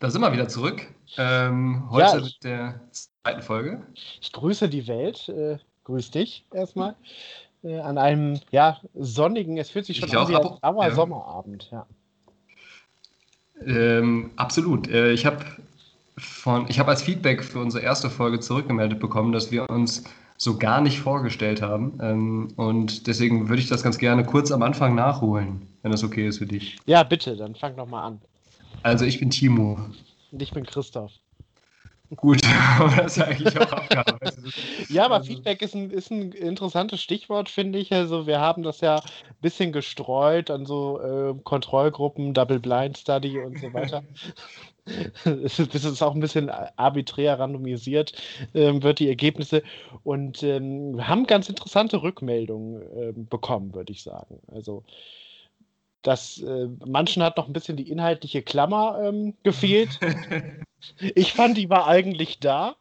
Da sind wir wieder zurück. Ähm, heute ja, mit der zweiten Folge. Ich grüße die Welt. Äh, grüß dich erstmal. Äh, an einem ja, sonnigen, es fühlt sich schon ich an wie ein blauer ja. Sommerabend. Ja. Ähm, absolut. Äh, ich habe von, ich habe als Feedback für unsere erste Folge zurückgemeldet bekommen, dass wir uns so gar nicht vorgestellt haben. Ähm, und deswegen würde ich das ganz gerne kurz am Anfang nachholen, wenn das okay ist für dich. Ja, bitte, dann fang doch mal an. Also ich bin Timo. Und ich bin Christoph. Gut, aber das ist eigentlich auch Abgabe. ja, aber also, Feedback ist ein, ist ein interessantes Stichwort, finde ich. Also wir haben das ja ein bisschen gestreut an so äh, Kontrollgruppen, Double Blind Study und so weiter. das ist auch ein bisschen arbiträr randomisiert, ähm, wird die Ergebnisse. Und ähm, wir haben ganz interessante Rückmeldungen äh, bekommen, würde ich sagen. Also dass äh, manchen hat noch ein bisschen die inhaltliche Klammer ähm, gefehlt. ich fand, die war eigentlich da.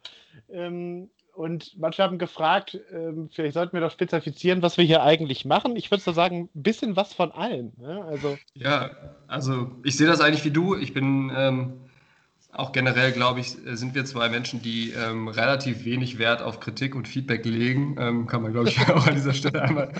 Ähm, und manche haben gefragt, ähm, vielleicht sollten wir doch spezifizieren, was wir hier eigentlich machen. Ich würde so sagen, ein bisschen was von allem. Ne? Also, ja, also ich sehe das eigentlich wie du. Ich bin ähm, auch generell, glaube ich, sind wir zwei Menschen, die ähm, relativ wenig Wert auf Kritik und Feedback legen. Ähm, kann man, glaube ich, auch an dieser Stelle einmal.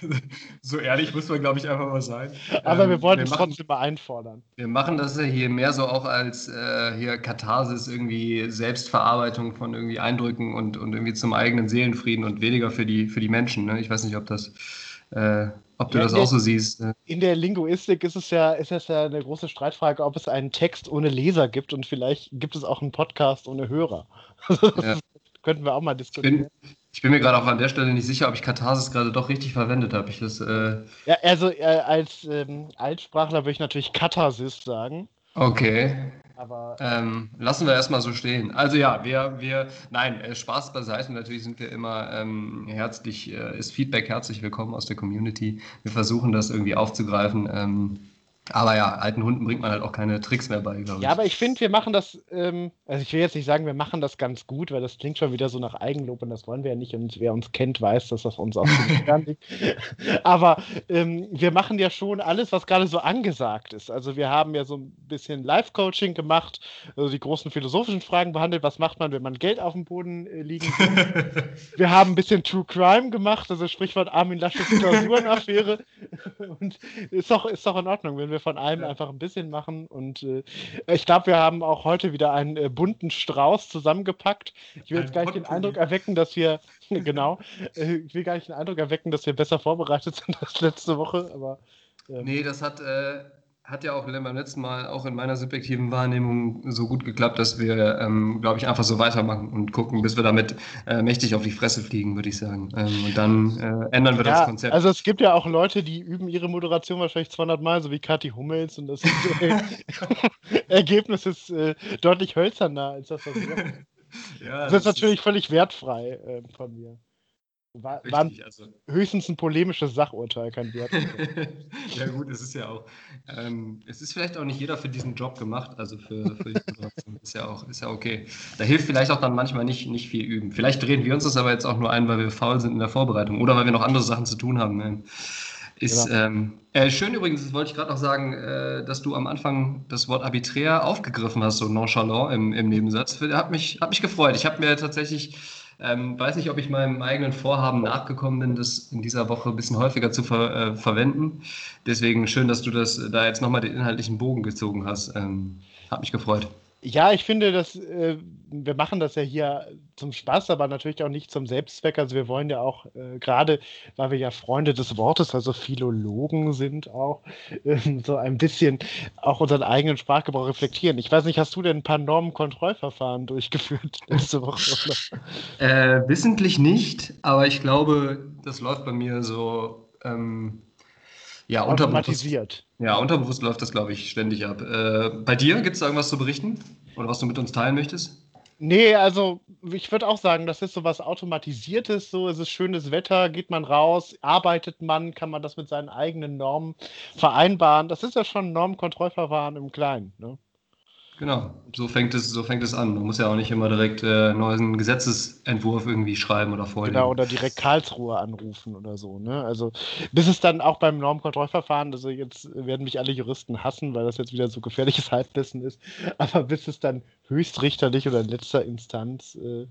so ehrlich muss man, glaube ich, einfach mal sein. Aber ähm, wir wollten es trotzdem mal einfordern. Wir machen das ja hier mehr so auch als äh, hier Katharsis, irgendwie Selbstverarbeitung von irgendwie Eindrücken und, und irgendwie zum eigenen Seelenfrieden und weniger für die, für die Menschen. Ne? Ich weiß nicht, ob das. Äh, ob du ja, das auch so siehst. Ne? In der Linguistik ist es ja, ist es ja eine große Streitfrage, ob es einen Text ohne Leser gibt und vielleicht gibt es auch einen Podcast ohne Hörer. Ja. könnten wir auch mal diskutieren. Ich bin, ich bin mir gerade auch an der Stelle nicht sicher, ob ich Katharsis gerade doch richtig verwendet habe. Ich das, äh ja, also äh, als ähm, Altsprachler würde ich natürlich Katharsis sagen. Okay. Aber ähm, lassen wir erstmal so stehen. Also ja, wir, wir, nein, äh, Spaß beiseite. Natürlich sind wir immer ähm, herzlich, äh, ist Feedback herzlich willkommen aus der Community. Wir versuchen das irgendwie aufzugreifen. Ähm, aber ja, alten Hunden bringt man halt auch keine Tricks mehr bei, glaube ich. Ja, aber ich finde, wir machen das, ähm, also ich will jetzt nicht sagen, wir machen das ganz gut, weil das klingt schon wieder so nach Eigenlob und das wollen wir ja nicht. Und wer uns kennt, weiß, dass das uns auch fern liegt. Aber ähm, wir machen ja schon alles, was gerade so angesagt ist. Also wir haben ja so ein bisschen Live-Coaching gemacht, also die großen philosophischen Fragen behandelt. Was macht man, wenn man Geld auf dem Boden äh, liegen wir haben ein bisschen True Crime gemacht, also Sprichwort Armin Laschet Klausurenaffäre. und ist doch, ist doch in Ordnung, wenn wir von allem ja. einfach ein bisschen machen. Und äh, ich glaube, wir haben auch heute wieder einen äh, bunten Strauß zusammengepackt. Ich will jetzt gar nicht den Eindruck erwecken, dass wir, genau, äh, ich will gar nicht den Eindruck erwecken, dass wir besser vorbereitet sind als letzte Woche, aber. Ähm, nee, das hat äh, hat ja auch beim letzten Mal auch in meiner subjektiven Wahrnehmung so gut geklappt, dass wir, ähm, glaube ich, einfach so weitermachen und gucken, bis wir damit äh, mächtig auf die Fresse fliegen, würde ich sagen. Ähm, und dann äh, ändern wir ja, das Konzept. Also es gibt ja auch Leute, die üben ihre Moderation wahrscheinlich 200 Mal, so wie Kathi Hummels und das Ergebnis ist äh, deutlich hölzerner als das, was wir ja, das, ist natürlich völlig wertfrei äh, von mir. War, Richtig, also. höchstens ein polemisches Sachurteil, kein Wert. ja, gut, es ist ja auch. Ähm, es ist vielleicht auch nicht jeder für diesen Job gemacht, also für, für die Situation. ist ja auch, ist ja okay. Da hilft vielleicht auch dann manchmal nicht, nicht viel üben. Vielleicht drehen wir uns das aber jetzt auch nur ein, weil wir faul sind in der Vorbereitung oder weil wir noch andere Sachen zu tun haben. Ne? Ist genau. ähm, äh, schön übrigens, das wollte ich gerade noch sagen, äh, dass du am Anfang das Wort arbiträr aufgegriffen hast, so nonchalant im, im Nebensatz. Hat mich, hat mich gefreut. Ich habe mir tatsächlich ähm, weiß nicht, ob ich meinem eigenen Vorhaben nachgekommen bin, das in dieser Woche ein bisschen häufiger zu ver äh, verwenden. Deswegen schön, dass du das da jetzt nochmal den inhaltlichen Bogen gezogen hast. Ähm, hat mich gefreut. Ja, ich finde, dass äh, wir machen das ja hier zum Spaß, aber natürlich auch nicht zum Selbstzweck. Also wir wollen ja auch äh, gerade, weil wir ja Freunde des Wortes, also Philologen sind auch, äh, so ein bisschen auch unseren eigenen Sprachgebrauch reflektieren. Ich weiß nicht, hast du denn ein paar Normenkontrollverfahren durchgeführt letzte Woche? Äh, wissentlich nicht, aber ich glaube, das läuft bei mir so ähm, ja, automatisiert. Ja, unterbewusst läuft das, glaube ich, ständig ab. Äh, bei dir gibt es irgendwas zu berichten? Oder was du mit uns teilen möchtest? Nee, also ich würde auch sagen, das ist so was Automatisiertes. So, es ist schönes Wetter, geht man raus, arbeitet man, kann man das mit seinen eigenen Normen vereinbaren. Das ist ja schon ein Normkontrollverfahren im Kleinen. Ne? Genau, so fängt es, so fängt es an. Man muss ja auch nicht immer direkt äh, einen neuen Gesetzesentwurf irgendwie schreiben oder vorlegen. Genau, oder direkt Karlsruhe anrufen oder so. Ne? Also bis es dann auch beim Normkontrollverfahren, also jetzt werden mich alle Juristen hassen, weil das jetzt wieder so gefährliches Halbwissen ist, aber bis es dann höchstrichterlich oder in letzter Instanz äh,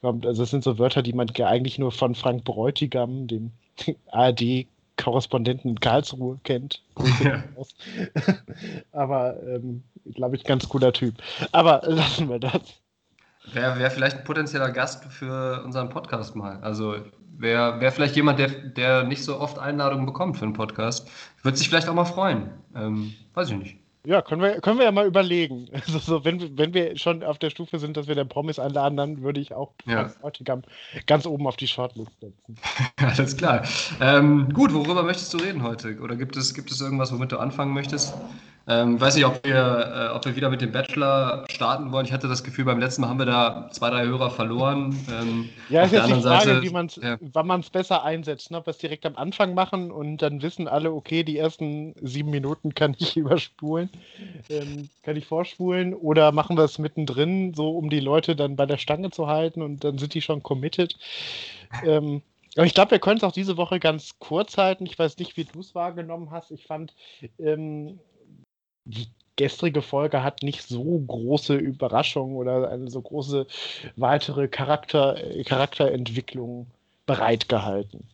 kommt, also es sind so Wörter, die man eigentlich nur von Frank Bräutigam, dem ARD Korrespondenten in Karlsruhe kennt. Ja. Aber ähm, glaube ich, ganz cooler Typ. Aber lassen wir das. Wäre wär vielleicht ein potenzieller Gast für unseren Podcast mal. Also wäre wär vielleicht jemand, der, der nicht so oft Einladungen bekommt für einen Podcast. Würde sich vielleicht auch mal freuen. Ähm, weiß ich nicht. Ja, können wir, können wir ja mal überlegen. Also so, wenn, wenn wir schon auf der Stufe sind, dass wir den Promis einladen, dann würde ich auch ja. ganz oben auf die Shortlist setzen. Alles klar. Ähm, gut, worüber möchtest du reden heute? Oder gibt es, gibt es irgendwas, womit du anfangen möchtest? Ähm, weiß nicht, ob wir, äh, ob wir wieder mit dem Bachelor starten wollen. Ich hatte das Gefühl, beim letzten Mal haben wir da zwei, drei Hörer verloren. Ähm, ja, ist jetzt die Frage, Seite, wie man's, ja. wann man es besser einsetzt. Ne? Ob wir es direkt am Anfang machen und dann wissen alle, okay, die ersten sieben Minuten kann ich überspulen, ähm, kann ich vorspulen. Oder machen wir es mittendrin, so um die Leute dann bei der Stange zu halten und dann sind die schon committed. Ähm, aber ich glaube, wir können es auch diese Woche ganz kurz halten. Ich weiß nicht, wie du es wahrgenommen hast. Ich fand, ähm, die gestrige Folge hat nicht so große Überraschungen oder eine so große weitere Charakter, Charakterentwicklung bereitgehalten.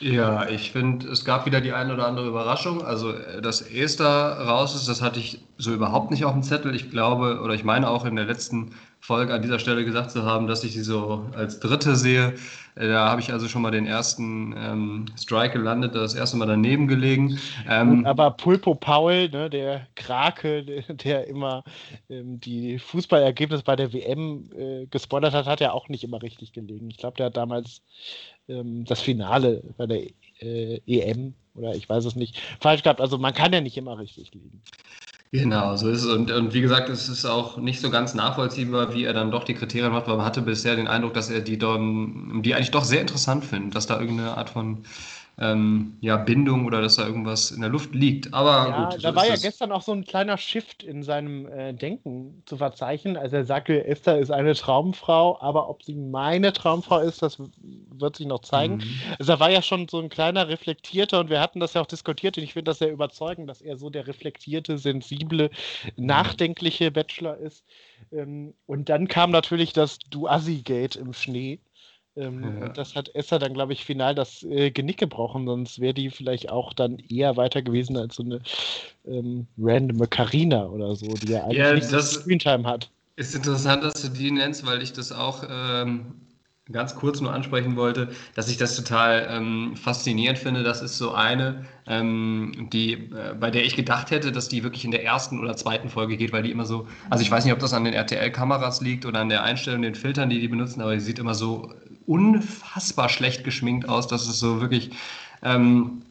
Ja, ich finde, es gab wieder die eine oder andere Überraschung. Also, äh, dass Esther raus ist, das hatte ich so überhaupt nicht auf dem Zettel. Ich glaube, oder ich meine auch in der letzten Folge an dieser Stelle gesagt zu haben, dass ich sie so als Dritte sehe. Äh, da habe ich also schon mal den ersten ähm, Strike gelandet, das erste Mal daneben gelegen. Ähm, aber Pulpo Paul, ne, der Krake, der, immer ähm, die Fußballergebnisse bei der WM äh, gespoilert hat, hat ja auch nicht immer richtig gelegen. Ich glaube, der hat damals ähm, das Finale bei der äh, EM oder ich weiß es nicht falsch gehabt. Also man kann ja nicht immer richtig liegen. Genau, so ist es. Und, und wie gesagt, es ist auch nicht so ganz nachvollziehbar, wie er dann doch die Kriterien macht, weil man hatte bisher den Eindruck, dass er die dann, die eigentlich doch sehr interessant findet, dass da irgendeine Art von ähm, ja, Bindung oder dass da irgendwas in der Luft liegt. Aber ja, gut. Da war ja das. gestern auch so ein kleiner Shift in seinem äh, Denken zu verzeichnen. Also er sagte, Esther ist eine Traumfrau, aber ob sie meine Traumfrau ist, das wird sich noch zeigen. Mhm. Also er war ja schon so ein kleiner reflektierter und wir hatten das ja auch diskutiert und ich finde das sehr überzeugend, dass er so der reflektierte, sensible, mhm. nachdenkliche Bachelor ist. Ähm, und dann kam natürlich das Du-Assi-Gate im Schnee. Ähm, ja. Das hat Esser dann, glaube ich, final das äh, Genick gebrochen, sonst wäre die vielleicht auch dann eher weiter gewesen als so eine ähm, randome Carina oder so, die ja eigentlich ja, nicht das Screentime hat. Ist interessant, dass du die nennst, weil ich das auch ähm, ganz kurz nur ansprechen wollte, dass ich das total ähm, faszinierend finde. Das ist so eine, ähm, die, äh, bei der ich gedacht hätte, dass die wirklich in der ersten oder zweiten Folge geht, weil die immer so, also ich weiß nicht, ob das an den RTL-Kameras liegt oder an der Einstellung, den Filtern, die die benutzen, aber die sieht immer so unfassbar schlecht geschminkt aus, dass es so wirklich ähm,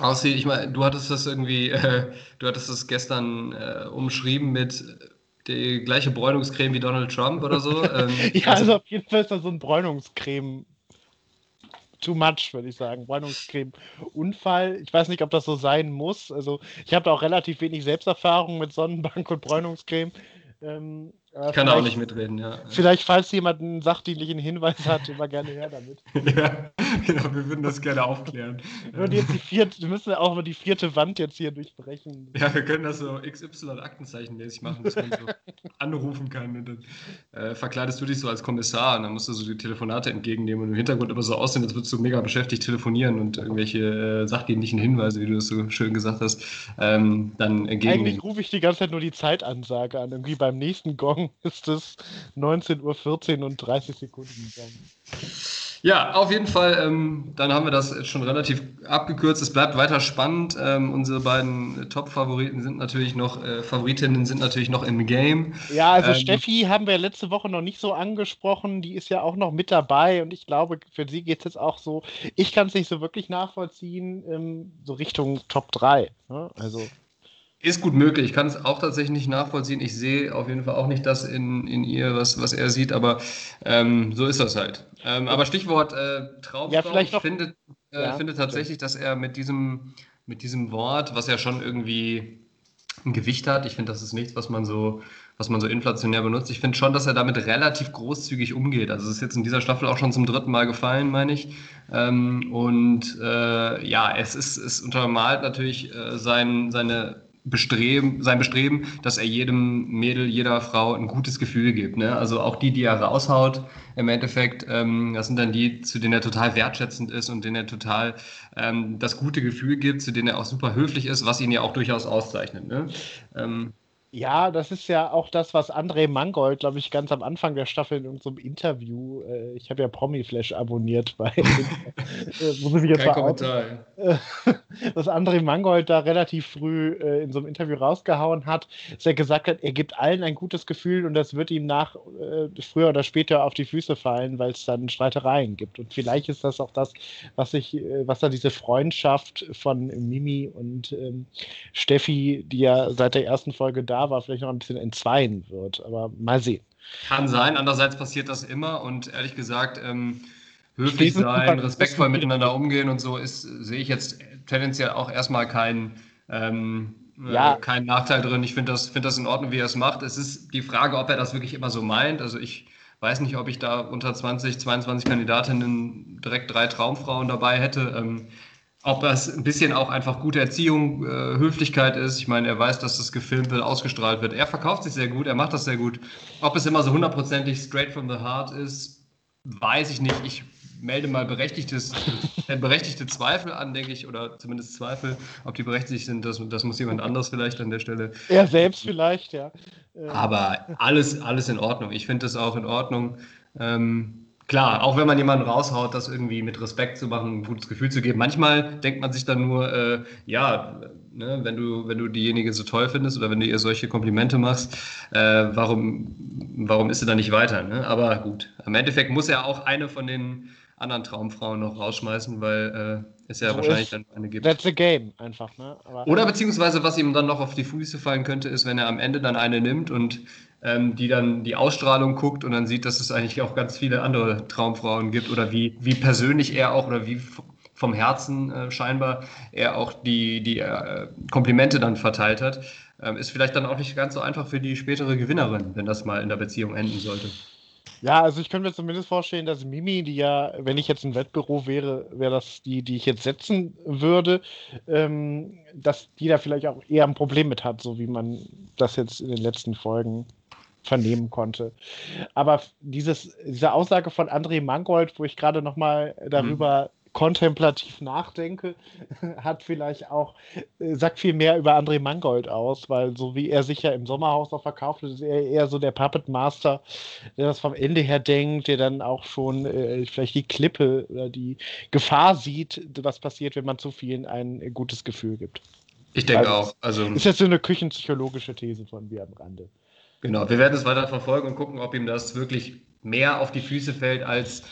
aussieht. Ich meine, du hattest das irgendwie, äh, du hattest das gestern äh, umschrieben mit die gleiche Bräunungscreme wie Donald Trump oder so. Ähm, ja, also, also auf jeden Fall ist das so ein Bräunungscreme. Too much, würde ich sagen. Bräunungscreme-Unfall. Ich weiß nicht, ob das so sein muss. Also, ich habe da auch relativ wenig Selbsterfahrung mit Sonnenbank und Bräunungscreme. Ähm, ich kann auch nicht mitreden, ja. Vielleicht, falls jemand einen sachdienlichen Hinweis hat, immer gerne her damit. ja, genau, wir würden das gerne aufklären. Wir, jetzt die vierte, wir müssen auch mal die vierte Wand jetzt hier durchbrechen. Ja, wir können das so XY-Aktenzeichen-mäßig machen, dass man so anrufen kann. Und dann äh, verkleidest du dich so als Kommissar und dann musst du so die Telefonate entgegennehmen und im Hintergrund immer so aussehen, als würdest du mega beschäftigt telefonieren und irgendwelche äh, sachdienlichen Hinweise, wie du das so schön gesagt hast, ähm, dann entgegennehmen. Eigentlich rufe ich die ganze Zeit nur die Zeitansage an. Irgendwie beim nächsten Gong ist es 19.14 Uhr und 30 Sekunden. Ja, auf jeden Fall, ähm, dann haben wir das schon relativ abgekürzt. Es bleibt weiter spannend. Ähm, unsere beiden Top-Favoriten sind natürlich noch, äh, Favoritinnen sind natürlich noch im Game. Ja, also ähm, Steffi haben wir letzte Woche noch nicht so angesprochen. Die ist ja auch noch mit dabei und ich glaube, für sie geht es jetzt auch so. Ich kann es nicht so wirklich nachvollziehen, ähm, so Richtung Top 3. Ne? Also. Ist gut möglich. Ich kann es auch tatsächlich nicht nachvollziehen. Ich sehe auf jeden Fall auch nicht das in, in ihr, was, was er sieht, aber ähm, so ist das halt. Ähm, aber Stichwort äh, Traumfrau, ja, vielleicht ich finde, äh, ja, finde tatsächlich, dass er mit diesem, mit diesem Wort, was ja schon irgendwie ein Gewicht hat. Ich finde, das ist nichts, was man so, was man so inflationär benutzt. Ich finde schon, dass er damit relativ großzügig umgeht. Also es ist jetzt in dieser Staffel auch schon zum dritten Mal gefallen, meine ich. Ähm, und äh, ja, es ist, es untermalt natürlich äh, sein, seine Bestreben, sein Bestreben, dass er jedem Mädel, jeder Frau ein gutes Gefühl gibt. Ne? Also auch die, die er raushaut, im Endeffekt, ähm, das sind dann die, zu denen er total wertschätzend ist und denen er total ähm, das gute Gefühl gibt, zu denen er auch super höflich ist, was ihn ja auch durchaus auszeichnet. Ne? Ähm, ja, das ist ja auch das, was André Mangold, glaube ich, ganz am Anfang der Staffel in irgendeinem Interview, äh, ich habe ja Promi-Flash abonniert, bei, äh, muss ich jetzt Kein Kommentar. Äh, was André Mangold da relativ früh äh, in so einem Interview rausgehauen hat, dass er gesagt hat, er gibt allen ein gutes Gefühl und das wird ihm nach äh, früher oder später auf die Füße fallen, weil es dann Streitereien gibt. Und vielleicht ist das auch das, was ich, äh, was da diese Freundschaft von Mimi und ähm, Steffi, die ja seit der ersten Folge da war, vielleicht noch ein bisschen entzweien wird. Aber mal sehen. Kann sein. Andererseits passiert das immer und ehrlich gesagt, ähm, höflich sein, respektvoll miteinander umgehen und so ist, sehe ich jetzt tendenziell auch erstmal keinen ähm, äh, ja. keinen Nachteil drin. Ich finde das, find das in Ordnung, wie er es macht. Es ist die Frage, ob er das wirklich immer so meint. Also ich weiß nicht, ob ich da unter 20, 22 Kandidatinnen direkt drei Traumfrauen dabei hätte. Ähm, ob das ein bisschen auch einfach gute Erziehung, äh, Höflichkeit ist. Ich meine, er weiß, dass das gefilmt wird, ausgestrahlt wird. Er verkauft sich sehr gut, er macht das sehr gut. Ob es immer so hundertprozentig straight from the heart ist, weiß ich nicht. Ich melde mal berechtigtes, äh, berechtigte Zweifel an, denke ich, oder zumindest Zweifel. Ob die berechtigt sind, das, das muss jemand anders vielleicht an der Stelle. Er selbst vielleicht, ja. Aber alles, alles in Ordnung. Ich finde das auch in Ordnung. Ähm, Klar, auch wenn man jemanden raushaut, das irgendwie mit Respekt zu machen, ein gutes Gefühl zu geben. Manchmal denkt man sich dann nur, äh, ja, ne, wenn du, wenn du diejenige so toll findest oder wenn du ihr solche Komplimente machst, äh, warum, warum ist sie dann nicht weiter? Ne? Aber gut, im Endeffekt muss er auch eine von den anderen Traumfrauen noch rausschmeißen, weil äh, es ja so wahrscheinlich dann eine gibt. That's a game, einfach, ne? Aber Oder beziehungsweise, was ihm dann noch auf die Füße fallen könnte, ist, wenn er am Ende dann eine nimmt und ähm, die dann die Ausstrahlung guckt und dann sieht, dass es eigentlich auch ganz viele andere Traumfrauen gibt oder wie, wie persönlich er auch oder wie vom Herzen äh, scheinbar er auch die, die äh, Komplimente dann verteilt hat, ähm, ist vielleicht dann auch nicht ganz so einfach für die spätere Gewinnerin, wenn das mal in der Beziehung enden sollte. Ja, also ich könnte mir zumindest vorstellen, dass Mimi, die ja, wenn ich jetzt ein Wettbüro wäre, wäre das die, die ich jetzt setzen würde, ähm, dass die da vielleicht auch eher ein Problem mit hat, so wie man das jetzt in den letzten Folgen vernehmen konnte. Aber dieses, diese Aussage von André Mangold, wo ich gerade noch mal darüber mhm. kontemplativ nachdenke, hat vielleicht auch, äh, sagt viel mehr über André Mangold aus, weil so wie er sich ja im Sommerhaus noch verkauft hat, ist er eher so der Puppet Master, der das vom Ende her denkt, der dann auch schon äh, vielleicht die Klippe oder die Gefahr sieht, was passiert, wenn man zu vielen ein gutes Gefühl gibt. Ich denke also, auch. Also, ist jetzt so eine küchenpsychologische These von mir am Rande. Genau, wir werden es weiter verfolgen und gucken, ob ihm das wirklich mehr auf die Füße fällt als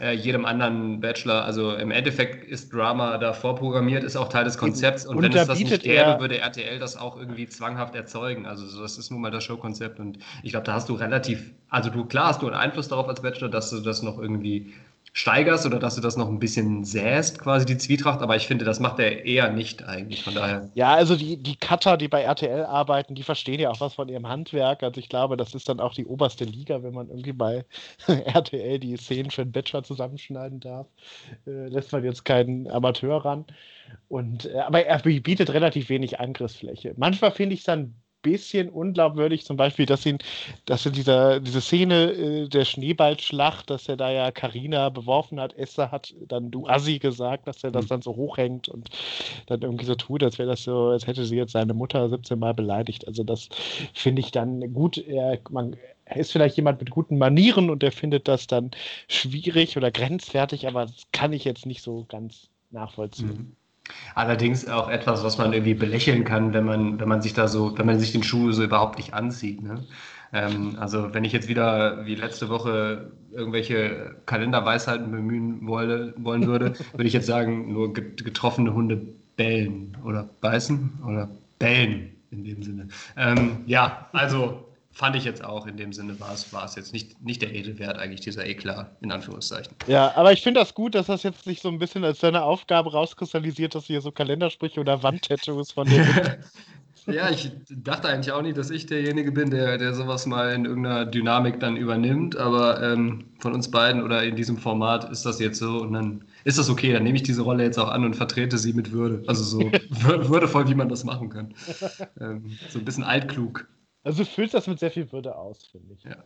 äh, jedem anderen Bachelor. Also im Endeffekt ist Drama da vorprogrammiert, ist auch Teil des Konzepts. Und, und wenn es das nicht gäbe, würde RTL das auch irgendwie zwanghaft erzeugen. Also das ist nun mal das Showkonzept. Und ich glaube, da hast du relativ, also du klar hast du einen Einfluss darauf als Bachelor, dass du das noch irgendwie steigerst oder dass du das noch ein bisschen säst, quasi die Zwietracht, aber ich finde, das macht er eher nicht eigentlich, von daher. Ja, also die, die Cutter, die bei RTL arbeiten, die verstehen ja auch was von ihrem Handwerk, also ich glaube, das ist dann auch die oberste Liga, wenn man irgendwie bei RTL die Szenen für einen Bachelor zusammenschneiden darf, äh, lässt man jetzt keinen Amateur ran. Und, äh, aber er bietet relativ wenig Angriffsfläche. Manchmal finde ich es dann bisschen unglaubwürdig, zum Beispiel, dass ihn, dass er dieser, diese Szene äh, der Schneeballschlacht, dass er da ja Karina beworfen hat, Esther hat dann du Assi gesagt, dass er das mhm. dann so hochhängt und dann irgendwie so tut, als wäre das so, als hätte sie jetzt seine Mutter 17 Mal beleidigt. Also das finde ich dann gut. Er, man, er ist vielleicht jemand mit guten Manieren und er findet das dann schwierig oder grenzwertig, aber das kann ich jetzt nicht so ganz nachvollziehen. Mhm. Allerdings auch etwas, was man irgendwie belächeln kann, wenn man, wenn man sich da so, wenn man sich den Schuh so überhaupt nicht anzieht. Ne? Ähm, also wenn ich jetzt wieder wie letzte Woche irgendwelche Kalenderweisheiten bemühen wolle, wollen würde, würde ich jetzt sagen, nur getroffene Hunde bellen oder beißen oder bellen in dem Sinne. Ähm, ja, also fand ich jetzt auch in dem Sinne war es, war es jetzt nicht, nicht der Edelwert eigentlich, dieser Eklat, in Anführungszeichen. Ja, aber ich finde das gut, dass das jetzt nicht so ein bisschen als seine Aufgabe rauskristallisiert, dass hier so Kalendersprüche oder Wandtattoos von dem Ja, ich dachte eigentlich auch nicht, dass ich derjenige bin, der, der sowas mal in irgendeiner Dynamik dann übernimmt, aber ähm, von uns beiden oder in diesem Format ist das jetzt so und dann ist das okay, dann nehme ich diese Rolle jetzt auch an und vertrete sie mit Würde. Also so würdevoll, wie man das machen kann. Ähm, so ein bisschen altklug. Also du füllst das mit sehr viel Würde aus, finde ich. Ja.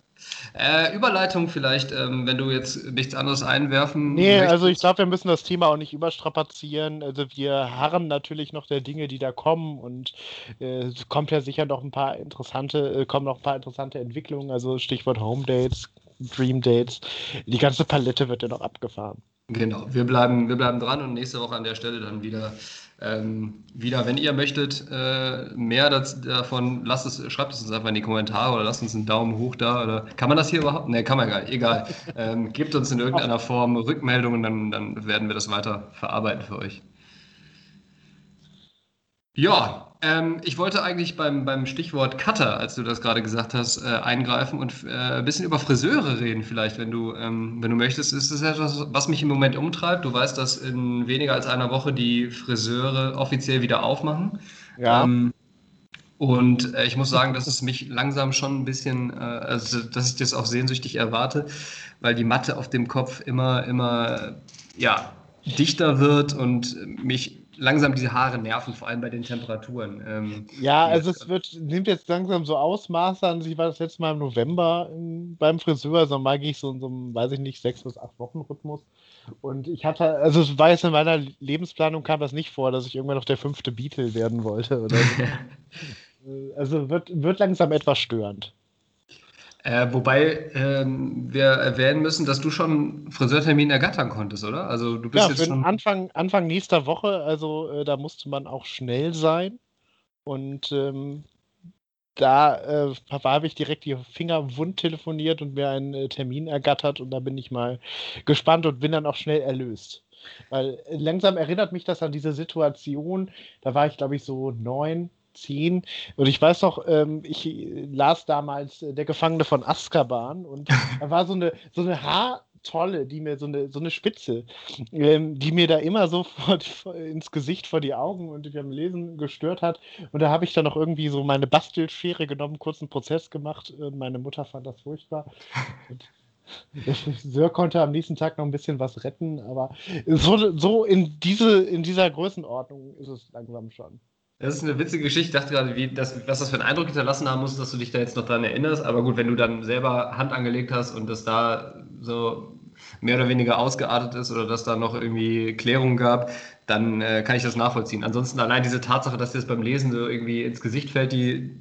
Äh, Überleitung vielleicht, ähm, wenn du jetzt nichts anderes einwerfen Nee, möchtest. also ich glaube, wir müssen das Thema auch nicht überstrapazieren. Also wir harren natürlich noch der Dinge, die da kommen und äh, es kommt ja sicher noch ein paar interessante, äh, kommen noch ein paar interessante Entwicklungen, also Stichwort Home Dates, Dream Dates. Die ganze Palette wird ja noch abgefahren. Genau, wir bleiben, wir bleiben dran und nächste Woche an der Stelle dann wieder ähm, wieder, wenn ihr möchtet, äh, mehr das, davon, lasst es, schreibt es uns einfach in die Kommentare oder lasst uns einen Daumen hoch da. Oder kann man das hier überhaupt? Ne, kann man gar nicht. Egal. Ähm, gebt uns in irgendeiner Form Rückmeldungen, dann, dann werden wir das weiter verarbeiten für euch. Ja, ähm, ich wollte eigentlich beim, beim Stichwort Cutter, als du das gerade gesagt hast, äh, eingreifen und äh, ein bisschen über Friseure reden, vielleicht, wenn du, ähm, wenn du möchtest. Ist das etwas, was mich im Moment umtreibt? Du weißt, dass in weniger als einer Woche die Friseure offiziell wieder aufmachen. Ja. Ähm, und äh, ich muss sagen, dass es mich langsam schon ein bisschen, äh, also dass ich das auch sehnsüchtig erwarte, weil die Matte auf dem Kopf immer, immer, ja, dichter wird und mich langsam diese Haare nerven, vor allem bei den Temperaturen. Ähm, ja, also es wird, nimmt jetzt langsam so Ausmaße an. Ich war das letzte Mal im November beim Friseur, also mal gehe ich so in so einem, weiß ich nicht, sechs bis acht Wochen Rhythmus. Und ich hatte, also es war jetzt in meiner Lebensplanung kam das nicht vor, dass ich irgendwann noch der fünfte Beatle werden wollte. Oder so. Äh, also wird, wird langsam etwas störend. Äh, wobei ähm, wir erwähnen müssen, dass du schon Friseurtermin ergattern konntest, oder? Also du bist ja, jetzt schon Anfang, Anfang nächster Woche, also äh, da musste man auch schnell sein. Und ähm, da äh, habe ich direkt die Finger wund telefoniert und mir einen äh, Termin ergattert und da bin ich mal gespannt und bin dann auch schnell erlöst. Weil äh, langsam erinnert mich das an diese Situation, da war ich glaube ich so neun, 10. Und ich weiß noch, ähm, ich las damals äh, Der Gefangene von Azkaban und da war so eine, so eine Haartolle, die mir so eine, so eine Spitze, ähm, die mir da immer so vor, vor, ins Gesicht vor die Augen und beim Lesen gestört hat. Und da habe ich dann noch irgendwie so meine Bastelschere genommen, kurzen Prozess gemacht. Meine Mutter fand das furchtbar. Und Friseur konnte am nächsten Tag noch ein bisschen was retten, aber so, so in, diese, in dieser Größenordnung ist es langsam schon. Das ist eine witzige Geschichte. Ich dachte gerade, wie das, was das für einen Eindruck hinterlassen haben muss, dass du dich da jetzt noch dran erinnerst. Aber gut, wenn du dann selber Hand angelegt hast und das da so mehr oder weniger ausgeartet ist oder dass da noch irgendwie Klärungen gab, dann äh, kann ich das nachvollziehen. Ansonsten allein diese Tatsache, dass dir das beim Lesen so irgendwie ins Gesicht fällt, die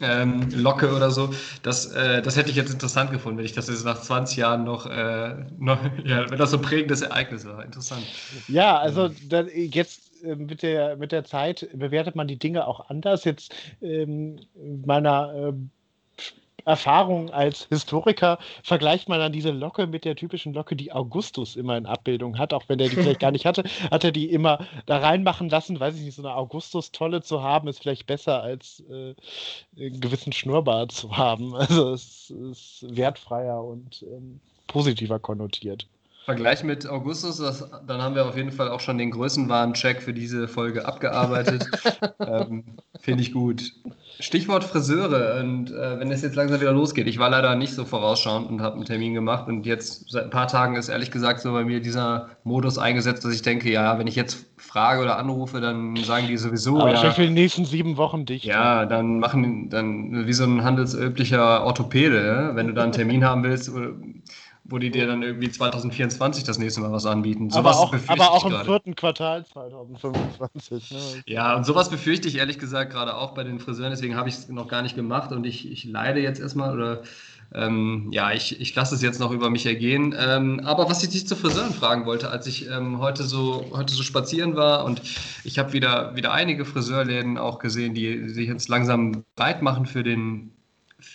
ähm, Locke oder so, das, äh, das hätte ich jetzt interessant gefunden, wenn ich das jetzt nach 20 Jahren noch, äh, noch ja, wenn das so ein prägendes Ereignis war. Interessant. Ja, also dann, jetzt äh, mit der, mit der Zeit bewertet man die Dinge auch anders. Jetzt ähm, meiner äh, Erfahrung als Historiker vergleicht man dann diese Locke mit der typischen Locke, die Augustus immer in Abbildung hat, auch wenn er die vielleicht gar nicht hatte, hat er die immer da reinmachen lassen, weiß ich nicht, so eine Augustus-Tolle zu haben, ist vielleicht besser als äh, einen gewissen Schnurrbart zu haben. Also es ist wertfreier und ähm, positiver konnotiert. Vergleich mit Augustus, das, dann haben wir auf jeden Fall auch schon den Größenwahn-Check für diese Folge abgearbeitet. ähm, Finde ich gut. Stichwort Friseure und äh, wenn es jetzt langsam wieder losgeht. Ich war leider nicht so vorausschauend und habe einen Termin gemacht und jetzt seit ein paar Tagen ist ehrlich gesagt so bei mir dieser Modus eingesetzt, dass ich denke, ja, wenn ich jetzt frage oder anrufe, dann sagen die sowieso. Aber ja, schon für die nächsten sieben Wochen dicht. Ja, dann machen dann wie so ein handelsüblicher Orthopäde, wenn du da einen Termin haben willst wo die dir dann irgendwie 2024 das nächste Mal was anbieten. Sowas aber auch, aber auch im grade. vierten Quartal 2025. Ne? Ja, und sowas befürchte ich ehrlich gesagt gerade auch bei den Friseuren, deswegen habe ich es noch gar nicht gemacht und ich, ich leide jetzt erstmal oder ähm, ja, ich, ich lasse es jetzt noch über mich ergehen. Ähm, aber was ich dich zu Friseuren fragen wollte, als ich ähm, heute, so, heute so spazieren war und ich habe wieder, wieder einige Friseurläden auch gesehen, die sich jetzt langsam breit machen für den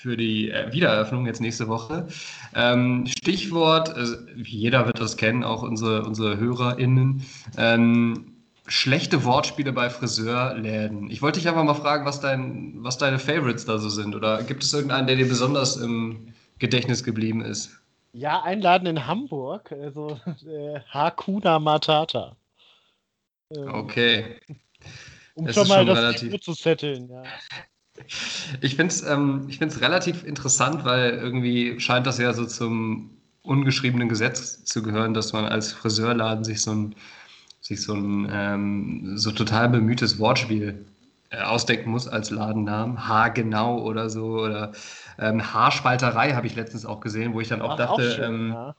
für die äh, Wiedereröffnung jetzt nächste Woche. Ähm, Stichwort, also jeder wird das kennen, auch unsere, unsere HörerInnen. Ähm, schlechte Wortspiele bei Friseurläden. Ich wollte dich einfach mal fragen, was, dein, was deine Favorites da so sind. Oder gibt es irgendeinen, der dir besonders im Gedächtnis geblieben ist? Ja, ein Laden in Hamburg, also äh, Hakuna Matata. Ähm, okay. Um das schon mal schon das relativ... zu setteln, ja. Ich finde es ähm, relativ interessant, weil irgendwie scheint das ja so zum ungeschriebenen Gesetz zu gehören, dass man als Friseurladen sich so ein, sich so ein ähm, so total bemühtes Wortspiel äh, ausdenken muss als Ladennamen. Haargenau oder so. Oder ähm, Haarspalterei habe ich letztens auch gesehen, wo ich dann auch Ach, dachte, auch schön, ähm, ja.